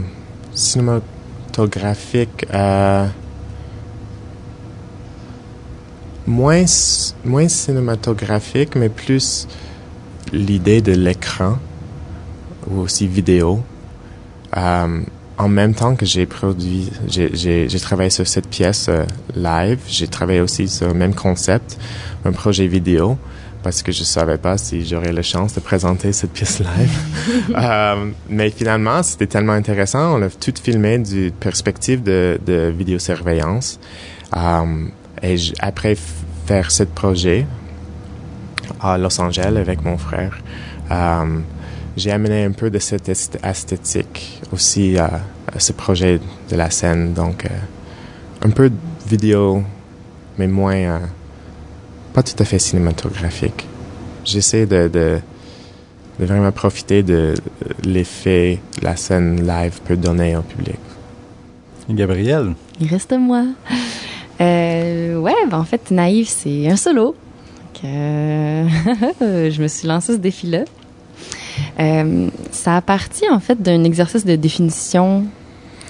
cinématographique, euh, moins, moins cinématographique, mais plus l'idée de l'écran ou aussi vidéo. Euh, en même temps que j'ai produit, j'ai- travaillé sur cette pièce euh, live, j'ai travaillé aussi sur le même concept, un projet vidéo, parce que je savais pas si j'aurais la chance de présenter cette pièce live. [LAUGHS] Euh, mais finalement, c'était tellement intéressant, on a tout filmé du perspective de, de vidéosurveillance. Euh, et après faire ce projet à Los Angeles avec mon frère, euh, j'ai amené un peu de cette est- esthétique aussi à, à ce projet de la scène. Donc, euh, un peu de vidéo, mais moins, euh, pas tout à fait cinématographique. J'essaie de, de, de vraiment profiter de l'effet que la scène live peut donner au public. Gabriel, Il reste moi. Euh, ouais, ben en fait, Naïve, c'est un solo. Donc, euh, [LAUGHS] je me suis lancée ce défi-là. Euh, ça a parti, en fait, d'un exercice de définition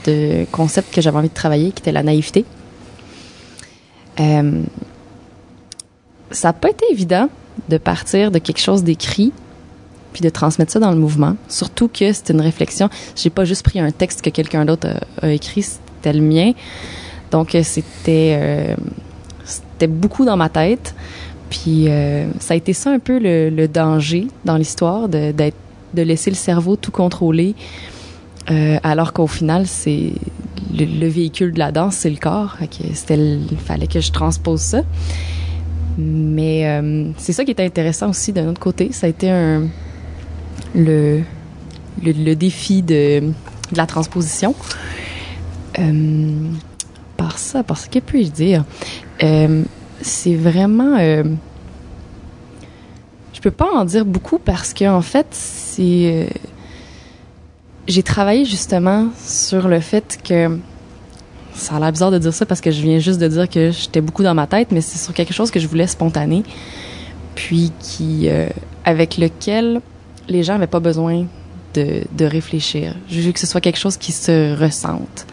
de concept que j'avais envie de travailler, qui était la naïveté. Euh, ça n'a pas été évident de partir de quelque chose d'écrit puis de transmettre ça dans le mouvement. Surtout que c'est une réflexion. J'ai pas juste pris un texte que quelqu'un d'autre a, écrit, c'était le mien. Donc euh, c'était c'était beaucoup dans ma tête. Puis euh, ça a été ça un peu le, danger dans l'histoire de de laisser le cerveau tout contrôler, euh, alors qu'au final c'est le, le véhicule de la danse, c'est le corps. Il fallait que je transpose ça. Mais euh, c'est ça qui était intéressant aussi d'un autre côté. Ça a été un le le, défi de, de la transposition. Par ça, parce que puis-je dire, c'est vraiment. euh, je peux pas en dire beaucoup parce que en fait, c'est. euh, j'ai travaillé justement sur le fait que ça a l'air bizarre de dire ça parce que je viens juste de dire que j'étais beaucoup dans ma tête, mais c'est sur quelque chose que je voulais spontané, puis qui euh, avec lequel les gens n'avaient pas besoin de, de réfléchir. Je veux que ce soit quelque chose qui se ressente.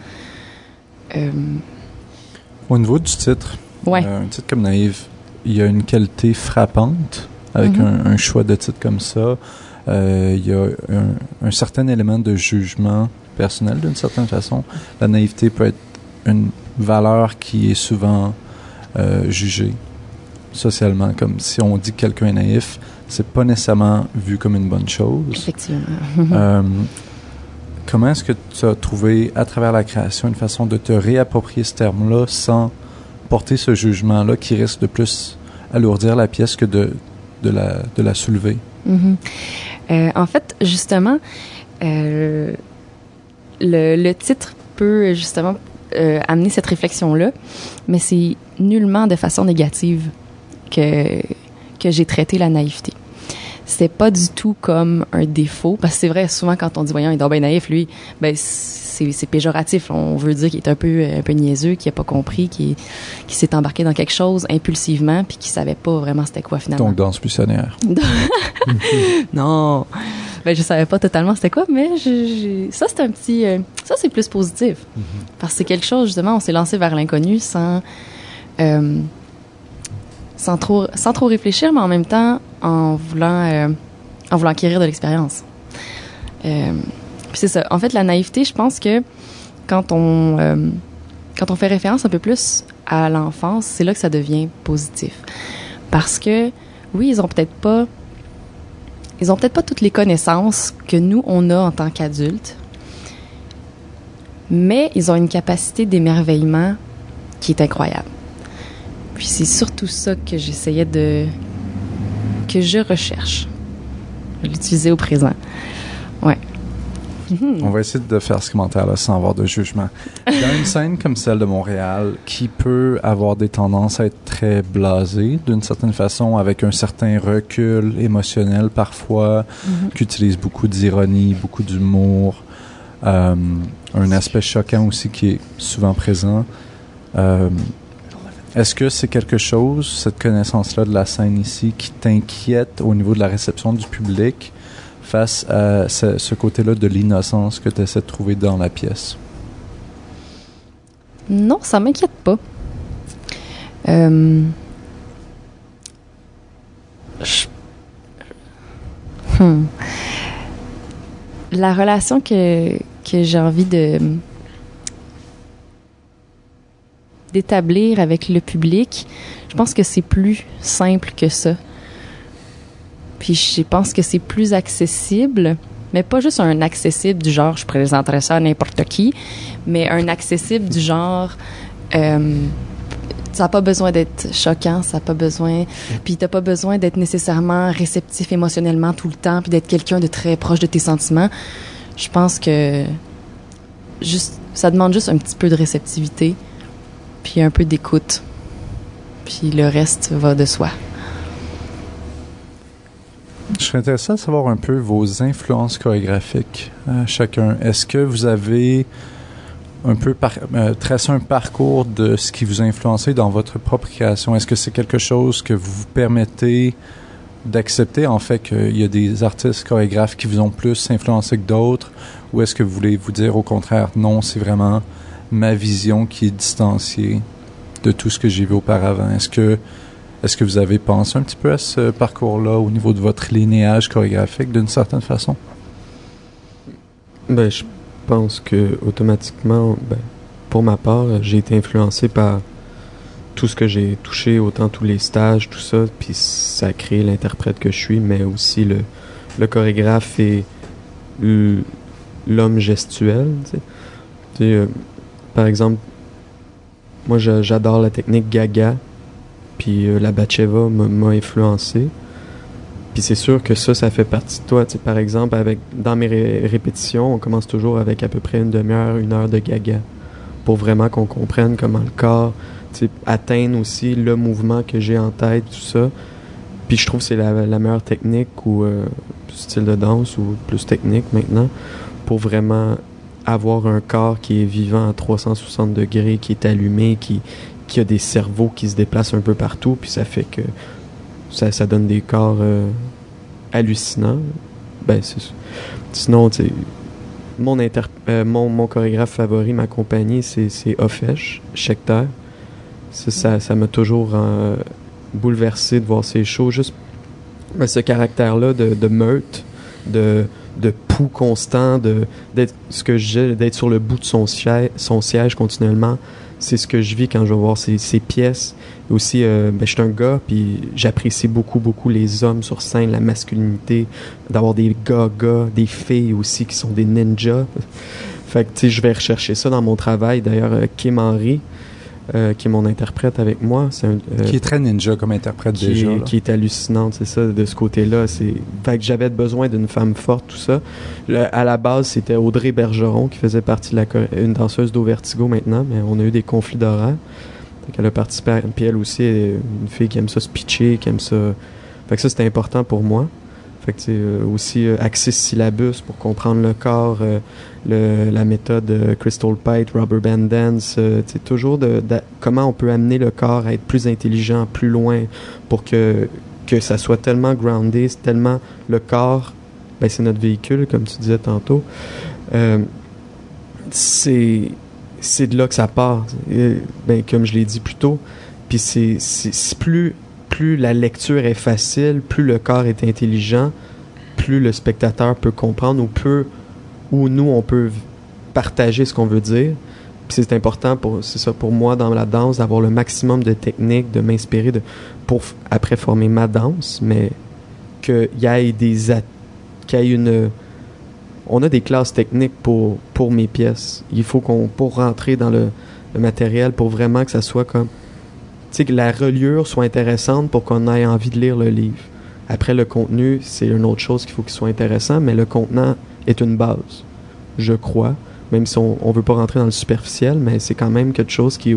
Au niveau du titre, ouais. euh, un titre comme Naïve, il y a une qualité frappante avec Mhm. un, un choix de titre comme ça. Euh, il y a un, un certain élément de jugement personnel d'une certaine façon. La naïveté peut être une valeur qui est souvent euh, jugée socialement. Comme si on dit que quelqu'un est naïf, c'est pas nécessairement vu comme une bonne chose. Effectivement. Euh, comment est-ce que tu as trouvé, à travers la création, une façon de te réapproprier ce terme-là sans porter ce jugement-là qui risque de plus alourdir la pièce que de, de, la, de la soulever? Mhm. Euh, en fait, justement, euh, le, le titre peut justement euh, amener cette réflexion-là, mais c'est nullement de façon négative que, que j'ai traité la naïveté. C'est pas du tout comme un défaut, parce que c'est vrai, souvent quand on dit, voyons, il est donc bien naïf, lui, ben, c'est péjoratif. On veut dire qu'il est un peu, un peu niaiseux, qu'il a pas compris, qu'il s'est embarqué dans quelque chose impulsivement, puis qu'il savait pas vraiment c'était quoi finalement. Donc, danse missionnaire. [LAUGHS] Non. Ben, je savais pas totalement c'était quoi, mais je- ça, c'est un petit. euh, ça, c'est plus positif. Parce que c'est quelque chose, justement, on s'est lancé vers l'inconnu sans. euh, sans, trop, sans trop réfléchir, mais en même temps en voulant, euh, en voulant acquérir de l'expérience. Euh, c'est ça. En fait, la naïveté, je pense que quand on, euh, quand on fait référence un peu plus à l'enfance, c'est là que ça devient positif. Parce que, oui, ils ont peut-être pas ils ont peut-être pas toutes les connaissances que nous, on a en tant qu'adultes, mais ils ont une capacité d'émerveillement qui est incroyable. Puis c'est surtout ça que j'essayais de... que je recherche. Je l'utiliser au présent. Ouais. Mhm. On va essayer de faire ce commentaire-là sans avoir de jugement. [LAUGHS] Dans une scène comme celle de Montréal, qui peut avoir des tendances à être très blasée, d'une certaine façon, avec un certain recul émotionnel parfois, Mhm. qui utilise beaucoup d'ironie, beaucoup d'humour, euh, un aspect choquant aussi qui est souvent présent. Euh, Est-ce que c'est quelque chose, cette connaissance-là de la scène ici, qui t'inquiète au niveau de la réception du public face à ce, côté-là de l'innocence que tu essaies de trouver dans la pièce? Non, ça m'inquiète pas. Euh, Hmm. La relation que, que j'ai envie de d'établir avec le public, je pense que c'est plus simple que ça. Puis je pense que c'est plus accessible, mais pas juste un accessible du genre je présenterais ça à n'importe qui, mais un accessible du genre euh, ça n'a pas besoin d'être choquant, ça n'a pas besoin, puis t'as pas besoin d'être nécessairement réceptif émotionnellement tout le temps, puis d'être quelqu'un de très proche de tes sentiments. Je pense que juste, ça demande juste un petit peu de réceptivité, puis un peu d'écoute, puis le reste va de soi. Je serais intéressé à savoir un peu vos influences chorégraphiques, euh, chacun. Est-ce que vous avez un peu par, euh, un parcours de ce qui vous a influencé dans votre propre création? Est-ce que c'est quelque chose que vous vous permettez d'accepter, en fait, qu'il y a des artistes chorégraphes qui vous ont plus influencé que d'autres? Ou est-ce que vous voulez vous dire au contraire, non, c'est vraiment ma vision qui est distanciée de tout ce que j'ai vu auparavant? Est-ce que est-ce que vous avez pensé un petit peu à ce parcours-là au niveau de votre linéage chorégraphique d'une certaine façon? Ben, je pense que automatiquement, ben, pour ma part, j'ai été influencé par tout ce que j'ai touché, autant tous les stages, tout ça, puis ça a créé l'interprète que je suis, mais aussi le, chorégraphe et l'homme gestuel. tu sais. Tu sais, euh, par exemple, moi j'adore la technique Gaga, puis euh, la Batcheva m'a- influencé. Puis c'est sûr que ça, ça fait partie de toi. Par exemple, avec dans mes ré- répétitions, on commence toujours avec à peu près une demi-heure, une heure de Gaga, pour vraiment qu'on comprenne comment le corps tu aussi le mouvement que j'ai en tête, tout ça. Puis je trouve que c'est la, la meilleure technique ou euh, style de danse ou plus technique maintenant pour vraiment avoir un corps qui est vivant à 360 degrés, qui est allumé, qui, qui a des cerveaux qui se déplacent un peu partout, puis ça fait que ça, ça donne des corps euh, hallucinants. Ben. Sinon, tu mon, euh, mon, mon chorégraphe favori, ma compagnie, c'est, Ofesh, Schechter. Ça, ça, m'a toujours euh, bouleversé de voir ces shows. Juste ce caractère-là de, de meute, de, de pouls constant, d'être, ce que j'ai, d'être sur le bout de son siège, son siège continuellement. C'est ce que je vis quand je vais voir ces, ces pièces. Et aussi, euh, ben, je suis un gars, puis j'apprécie beaucoup, beaucoup les hommes sur scène, la masculinité, d'avoir des gars-gars, des filles aussi qui sont des ninjas. [LAUGHS] Fait que, tu sais, je vais rechercher ça dans mon travail. D'ailleurs, euh, Kim Henry, euh, qui est mon interprète avec moi, c'est un, euh, qui est très ninja comme interprète qui, déjà. est, qui est hallucinante, c'est ça, de ce côté-là. C'est, fait que j'avais besoin d'une femme forte, tout ça. Le- à la base, c'était Audrey Bergeron qui faisait partie de la, une danseuse d'Au Vertigo maintenant, mais on a eu des conflits d'horaire. Fait qu'elle a participé, à- puis elle aussi une fille qui aime ça se pitcher, qui aime ça. Fait que ça, c'était important pour moi. Euh, aussi, euh, Axis Syllabus pour comprendre le corps, euh, la méthode Crystal Pite, Rubber Band Dance, sais, toujours de, comment on peut amener le corps à être plus intelligent, plus loin, pour que, que ça soit tellement groundé, c'est tellement le corps, ben, c'est notre véhicule, comme tu disais tantôt. C'est c'est de là que ça part. Ben, comme je l'ai dit plus tôt, puis c'est c'est- c'est plus plus la lecture est facile, plus le corps est intelligent, plus le spectateur peut comprendre ou peut ou nous on peut partager ce qu'on veut dire. C'est important pour c'est ça pour moi dans la danse d'avoir le maximum de techniques, de m'inspirer de pour après former ma danse, mais qu'il y ait des qu'il y ait une on a des classes techniques pour pour mes pièces. Il faut qu'on pour rentrer dans le, le matériel pour vraiment que ça soit comme sais que la reliure soit intéressante pour qu'on ait envie de lire le livre. Après le contenu, c'est une autre chose qu'il faut qu'il soit intéressant, mais le contenant est une base, je crois. Même si on, on veut pas rentrer dans le superficiel, mais c'est quand même quelque chose qui,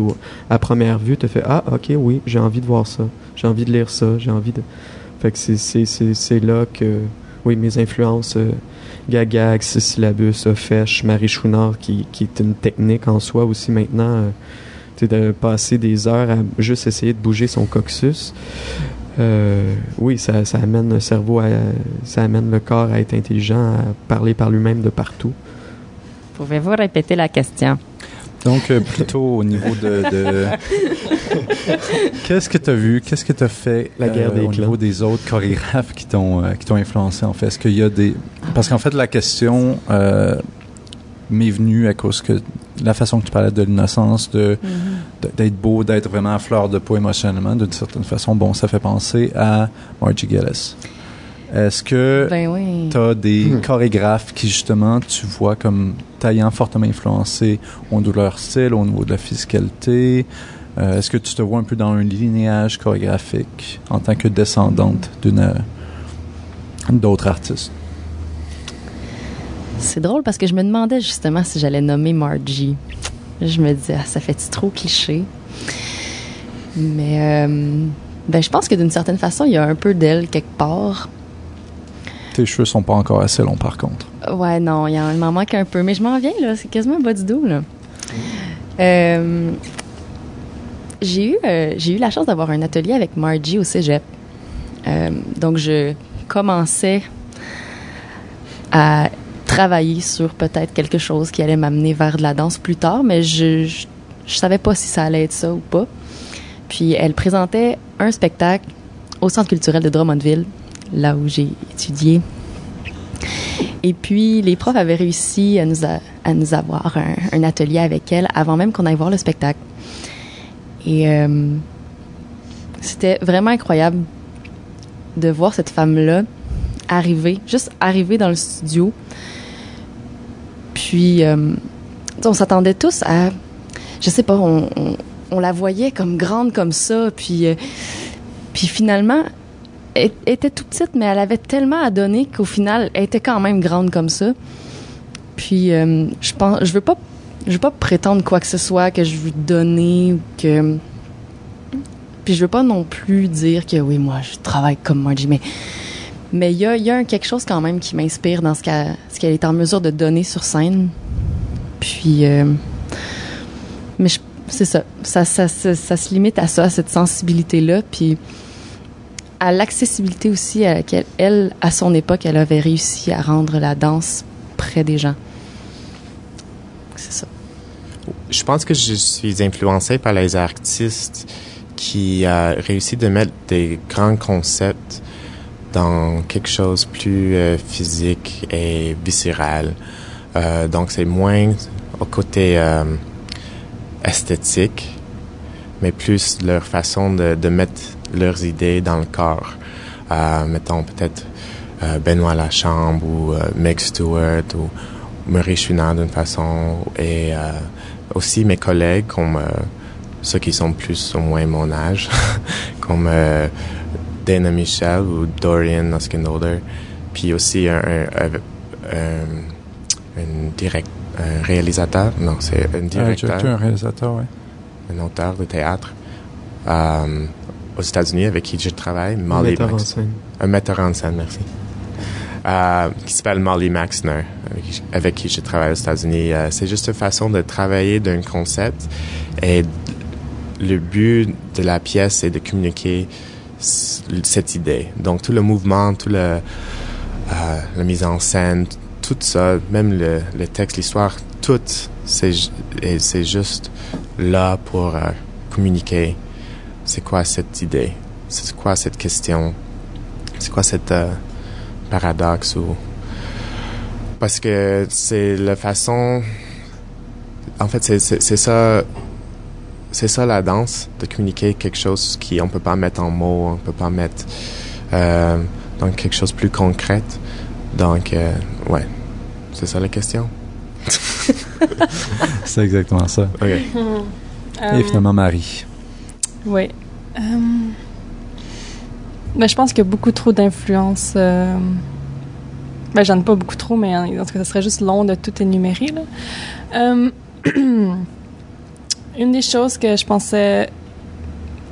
à première vue, te fait ah ok oui, j'ai envie de voir ça, j'ai envie de lire ça, j'ai envie de. Fait que c'est là que oui mes influences euh, Gaga, Axis Syllabus, Marie Chouinard, qui, qui est une technique en soi aussi maintenant. euh, de passer des heures à juste essayer de bouger son coccyx. Euh, oui, ça, ça amène le cerveau à, ça amène le corps à être intelligent, à parler par lui-même de partout. Pouvez-vous répéter la question? Donc, euh, plutôt au niveau de... de- [LAUGHS] Qu'est-ce que tu as vu? Qu'est-ce que tu as fait La guerre des au clans. niveau des autres chorégraphes qui t'ont euh, qui t'ont influencé, en fait? Est-ce qu'il y a des... Parce qu'en fait, la question... euh, m'est venu à cause que la façon que tu parlais de l'innocence, de Mhm. de- d'être beau, d'être vraiment à fleur de peau émotionnellement, d'une certaine façon, bon, ça fait penser à Margie Gillis. Est-ce que Ben oui. tu as des Hmm. chorégraphes qui, justement, tu vois comme t'ayant fortement influencé au niveau de leur style, au niveau de la physicalité? Euh, Est-ce que tu te vois un peu dans un linéage chorégraphique en tant que descendante d'une d'autres artistes? C'est drôle parce que je me demandais justement si j'allais nommer Margie. Je me disais, ah, ça fait trop cliché? Mais euh, ben, je pense que d'une certaine façon, il y a un peu d'elle quelque part. Tes cheveux sont pas encore assez longs, par contre. Ouais, non, il m'en manque un peu. Mais je m'en viens, là. C'est quasiment bas du dos, là. Euh, j'ai eu, euh, j'ai eu la chance d'avoir un atelier avec Margie au cégep. Euh, donc, je commençais à travailler sur peut-être quelque chose qui allait m'amener vers de la danse plus tard, mais je, je, savais pas si ça allait être ça ou pas. Puis, elle présentait un spectacle au Centre culturel de Drummondville, là où j'ai étudié. Et puis, les profs avaient réussi à nous, à nous avoir un, un atelier avec elle avant même qu'on aille voir le spectacle. Et euh, c'était vraiment incroyable de voir cette femme-là arriver, juste arriver dans le studio. Puis, euh, on s'attendait tous à, je sais pas, on, la voyait comme grande comme ça, puis, euh, puis finalement, elle était toute petite, mais elle avait tellement à donner qu'au final, elle était quand même grande comme ça. Puis, euh, je pense, je veux pas, je veux pas prétendre quoi que ce soit que je veux donner ou que. Puis, je veux pas non plus dire que oui, moi, je travaille comme Margie, mais mais il y a, a quelque chose quand même qui m'inspire dans ce qu'elle, est en mesure de donner sur scène. Puis, euh, mais c'est ça. Ça, se limite à ça, à cette sensibilité-là. Puis, à l'accessibilité aussi à laquelle elle, à son époque, elle avait réussi à rendre la danse près des gens. C'est ça. Je pense que je suis influencé par les artistes qui ont réussi de mettre des grands concepts dans quelque chose plus euh, physique et viscéral. Euh, donc c'est moins au côté euh, esthétique, mais plus leur façon de, mettre leurs idées dans le corps. Mettons peut-être Benoît Lachambre ou Meg Stewart ou Maurice Chouinard d'une façon et aussi mes collègues comme ceux qui sont plus ou moins mon âge [LAUGHS] comme Dana Michel ou Dorian Nuskenolder puis aussi un, un, un, un- un direct un réalisateur non c'est un Un directeur un réalisateur, oui. un auteur de théâtre euh, aux États-Unis avec qui je travaille Molly metteur en scène. un metteur en scène, merci. Euh, qui s'appelle Molly Maxner, avec qui, avec qui je travaille aux États-Unis. Euh, c'est juste une façon de travailler d'un concept et le but de la pièce est de communiquer cette idée. Donc tout le mouvement, tout le euh, la mise en scène, tout ça, même le, le texte, l'histoire, tout, c'est c'est juste là pour euh, communiquer. C'est quoi cette idée? C'est quoi cette question? C'est quoi cette euh, paradoxe ou parce que c'est la façon en fait c'est ça c'est ça la danse de communiquer quelque chose qui on peut pas mettre en mots on peut pas mettre euh, dans quelque chose de plus concret donc euh, ouais c'est ça la question? [LAUGHS] C'est exactement ça. Euh, Et finalement, Marie. Oui. Euh, ben, je pense qu'il y a beaucoup trop d'influence. Euh, ben, j'en ai pas beaucoup trop, mais en, en tout cas, ça serait juste long de tout énumérer. Là. Euh, [CLEARS THROAT] une des choses que je pensais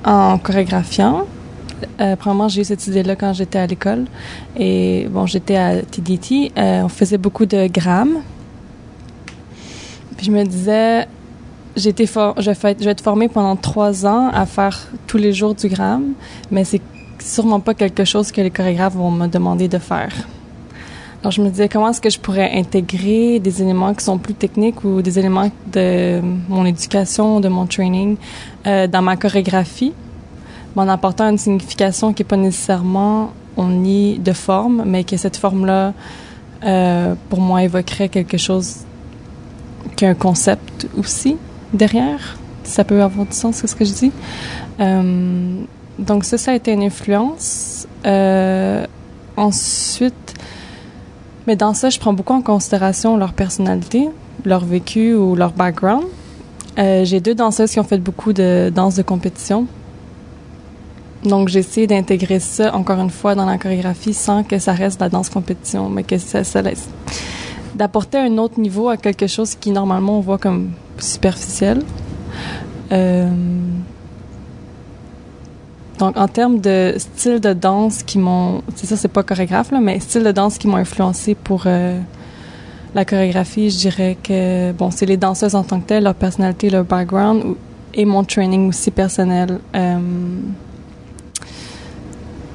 en chorégraphiant, euh, premièrement, j'ai eu cette idée-là quand j'étais à l'école. Et bon, j'étais à TDT. euh, on faisait beaucoup de grammes. Puis je me disais, j'ai été for- je, vais je vais être formée pendant trois ans à faire tous les jours du gramme, mais c'est sûrement pas quelque chose que les chorégraphes vont me demander de faire. Alors je me disais comment est-ce que je pourrais intégrer des éléments qui sont plus techniques ou des éléments de mon éducation, de mon training euh, dans ma chorégraphie, en apportant une signification qui n'est pas nécessairement on nie de forme, mais que cette forme-là, euh, pour moi, évoquerait quelque chose qu'il y a un concept aussi derrière. Ça peut avoir du sens, c'est ce que je dis. Euh, donc ça, ça a été une influence. Euh, ensuite, mais dans ça, je prends beaucoup en considération leur personnalité, leur vécu ou leur background. Euh, j'ai deux danseuses qui ont fait beaucoup de danse de compétition. Donc, j'ai essayé d'intégrer ça, encore une fois, dans la chorégraphie sans que ça reste la danse compétition, mais que ça, ça laisse. d'apporter un autre niveau à quelque chose qui, normalement, on voit comme superficiel. Euh, donc, en termes de style de danse qui m'ont... C'est ça, c'est pas chorégraphe, là, mais style de danse qui m'ont influencé pour euh, la chorégraphie, je dirais que, bon, c'est les danseuses en tant que telles, leur personnalité, leur background, ou- et mon training aussi personnel. Euh,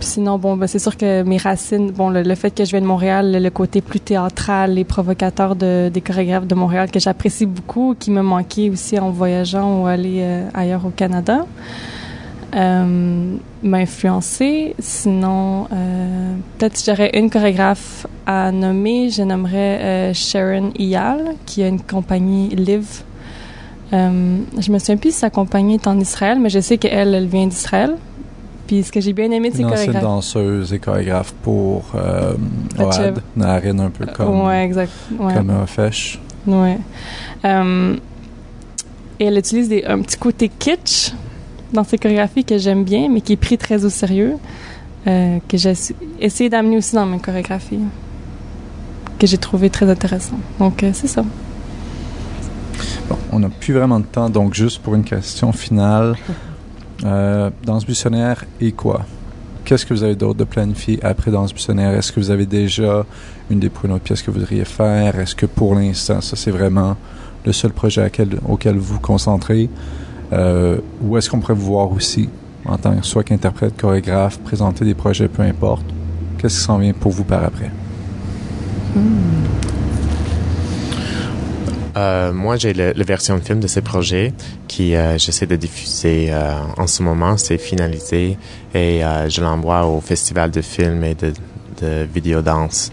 sinon, bon, ben, c'est sûr que mes racines, bon, le, fait que je viens de Montréal, le, côté plus théâtral et provocateur de, des chorégraphes de Montréal que j'apprécie beaucoup, qui me manquait aussi en voyageant ou aller euh, ailleurs au Canada, m'a influencé. Sinon, euh, peut-être si j'aurais une chorégraphe à nommer, je nommerais euh, Sharon Iyal, qui a une compagnie Live. Euh, je me souviens plus si sa compagnie est en Israël, mais je sais qu'elle, elle vient d'Israël. Puis ce que j'ai bien aimé de ancienne chorégraphes. danseuse et chorégraphe pour euh. OAD, Narine un peu comme, ouais, exact. Ouais. comme euh, Fesh. Ouais. Euh, et elle utilise des, un petit côté kitsch dans ses chorégraphies que j'aime bien, mais qui est pris très au sérieux, euh, que j'ai essayé d'amener aussi dans mes chorégraphies, que j'ai trouvé très intéressant. Donc, euh, c'est ça. Bon, on n'a plus vraiment de temps, donc juste pour une question finale. Euh, danse buissonnière et quoi? Qu'est-ce que vous avez d'autre de planifié après danse buissonnière? Est-ce que vous avez déjà une des une autre pièce que vous voudriez faire? Est-ce que pour l'instant, ça c'est vraiment le seul projet auquel vous vous concentrez? Euh, ou est-ce qu'on pourrait vous voir aussi en tant que soit qu'interprète, chorégraphe, présenter des projets, peu importe? Qu'est-ce qui s'en vient pour vous par après? Euh, moi, j'ai la version de film de ce projet qui euh, j'essaie de diffuser en ce moment. C'est finalisé et je l'envoie au festival de films et de, de vidéodance.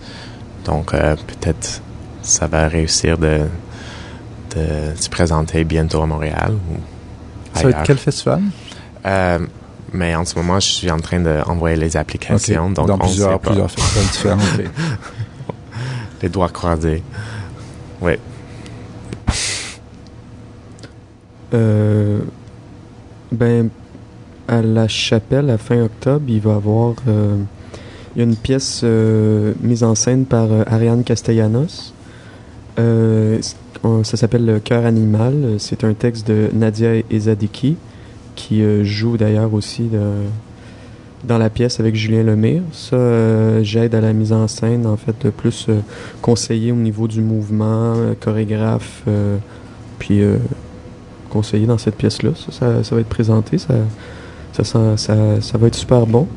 Donc, peut-être ça va réussir de, de se présenter bientôt à Montréal Ça va être quel festival? Euh, mais en ce moment, je suis en train d'envoyer les applications. Ok, Donc, Dans on plusieurs, sait pas. plusieurs festivals différents. ok. [LAUGHS] Les doigts croisés. Oui. Euh, ben, à la chapelle, à fin octobre, il va y avoir. euh, il y a une pièce mise en scène par Ariane Castellanos. Euh, ça s'appelle Le cœur animal. C'est un texte de Nadia Ezadiki, qui euh, joue d'ailleurs aussi dans la pièce avec Julien Lemire. Ça, euh, j'aide à la mise en scène, en fait, plus euh, conseiller au niveau du mouvement, chorégraphe, puis conseiller dans cette pièce-là. Ça, va être présenté. Ça, ça, sent- ça, ça va être super bon.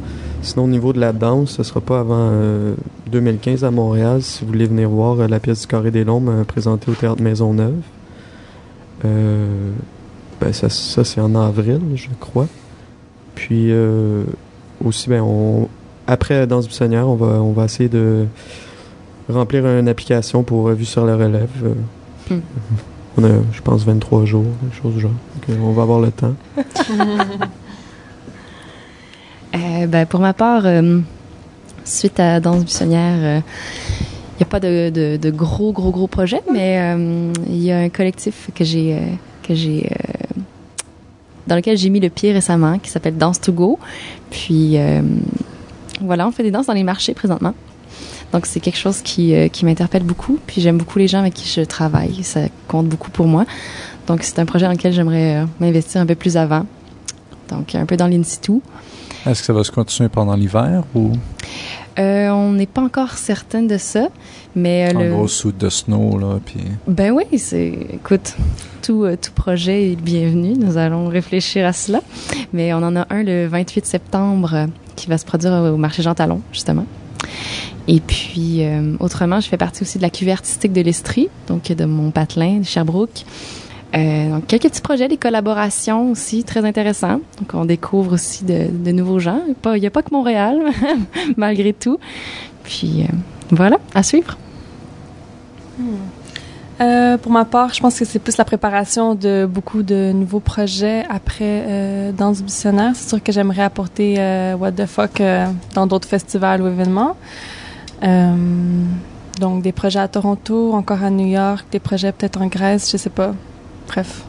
Sinon, au niveau de la danse, ce sera pas avant euh, 2015 à Montréal. Si vous voulez venir voir euh, la pièce du Carré des Lombes euh, présentée au Théâtre Maisonneuve. Euh, ben ça, ça c'est en avril, je crois. Puis euh, aussi, ben, on, après Danse Buissonnière, on va, on va essayer de remplir une application pour euh, Vue sur la relève. Euh, Hmm. On a, je pense, 23 jours, quelque chose du genre. Donc, euh, on va avoir le temps. [LAUGHS] Euh, ben, pour ma part, euh, suite à Danse Buissonnière, il n'y a pas de, gros, gros, gros projets, mais euh, il y a un collectif que j'ai, euh, que j'ai, euh, dans lequel j'ai mis le pied récemment, qui s'appelle Dance to Go. Puis euh, voilà, on fait des danses dans les marchés présentement. Donc c'est quelque chose qui, euh, qui m'interpelle beaucoup. Puis j'aime beaucoup les gens avec qui je travaille. Ça compte beaucoup pour moi. Donc c'est un projet dans lequel j'aimerais euh, m'investir un peu plus avant. Donc un peu dans l'in situ. Est-ce que ça va se continuer pendant l'hiver ou? Euh, on n'est pas encore certaine de ça, mais euh, en le... gros sous de snow là puis Ben oui, c'est. Écoute, tout, euh, tout projet est bienvenu. Nous allons réfléchir à cela. Mais on en a un le 28 septembre euh, qui va se produire au marché Jean Talon, justement. Et puis, autrement, je fais partie aussi de la cuvée artistique de l'Estrie, donc de mon patelin de Sherbrooke. Euh, quelques petits projets, des collaborations aussi très intéressants. Donc, on découvre aussi de, nouveaux gens. Il n'y a pas que Montréal, [LAUGHS] malgré tout. Puis, euh, voilà, à suivre. Euh, pour ma part, je pense que c'est plus la préparation de beaucoup de nouveaux projets après euh, Danse missionnaire. C'est sûr que j'aimerais apporter What the Fuck dans d'autres festivals ou événements. Donc des projets à Toronto, encore à New York, des projets peut-être en Grèce, je sais pas. Bref.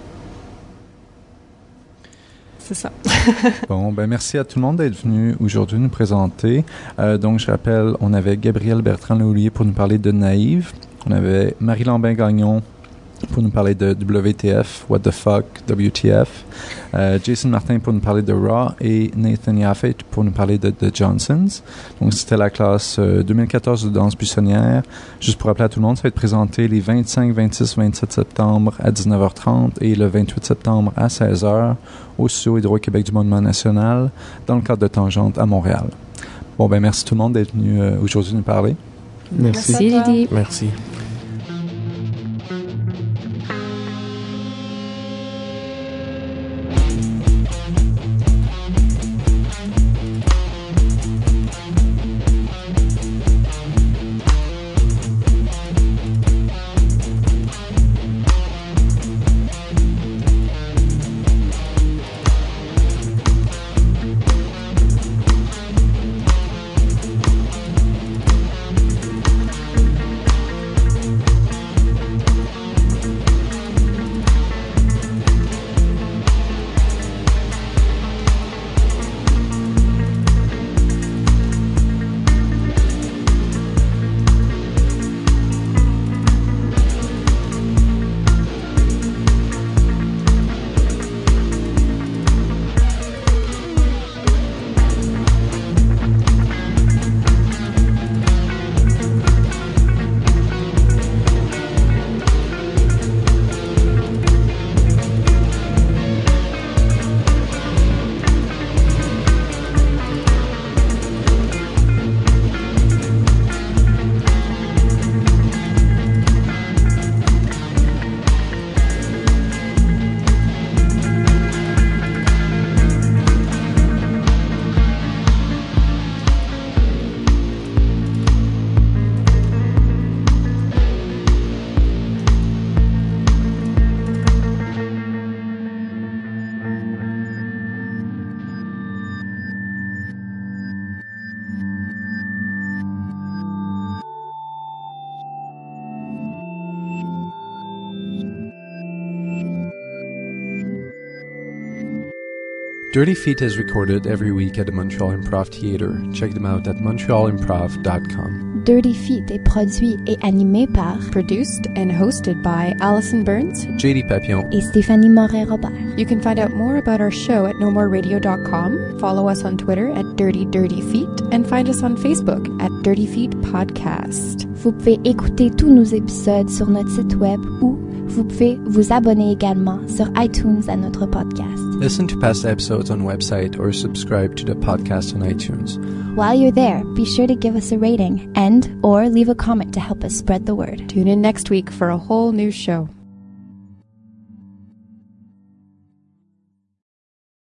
C'est ça. [LAUGHS] Bon, ben merci à tout le monde d'être venu aujourd'hui nous présenter. Euh, donc, je rappelle, on avait Gabriel Bertrand-Laulier pour nous parler de Naïve. On avait Marie Lambin-Gagnon pour nous parler de WTF, What the Fuck, WTF. Euh, Jason Martin pour nous parler de Raw et Nathan Yaffe pour nous parler de The Johnsons. Donc, c'était la classe euh, 2014 de danse buissonnière. Juste pour rappeler à tout le monde, ça va être présenté les 25, 26, 27 septembre à 19h30 et le 28 septembre à 16h au studio Hydro-Québec du Monument National dans le cadre de Tangente à Montréal. Bon, ben merci tout le monde d'être venu euh, aujourd'hui nous parler. Merci. Merci. Merci. Dirty Feet is recorded every week at the Montreal Improv Theatre. Check them out at montrealimprov.com. Dirty Feet est produit et animé par Produced and hosted by Allison Burns. JD Papillon. et Stéphanie Moret-Robert. You can find out more about our show at nomoreradio.com, follow us on Twitter at Dirty Dirty Feet, and find us on Facebook at Dirty Feet Podcast. Vous pouvez écouter tous nos épisodes sur notre site web ou vous pouvez vous abonner également sur iTunes à notre podcast. Listen to past episodes on website or subscribe to the podcast on iTunes. While you're there, be sure to give us a rating and or leave a comment to help us spread the word. Tune in next week for a whole new show.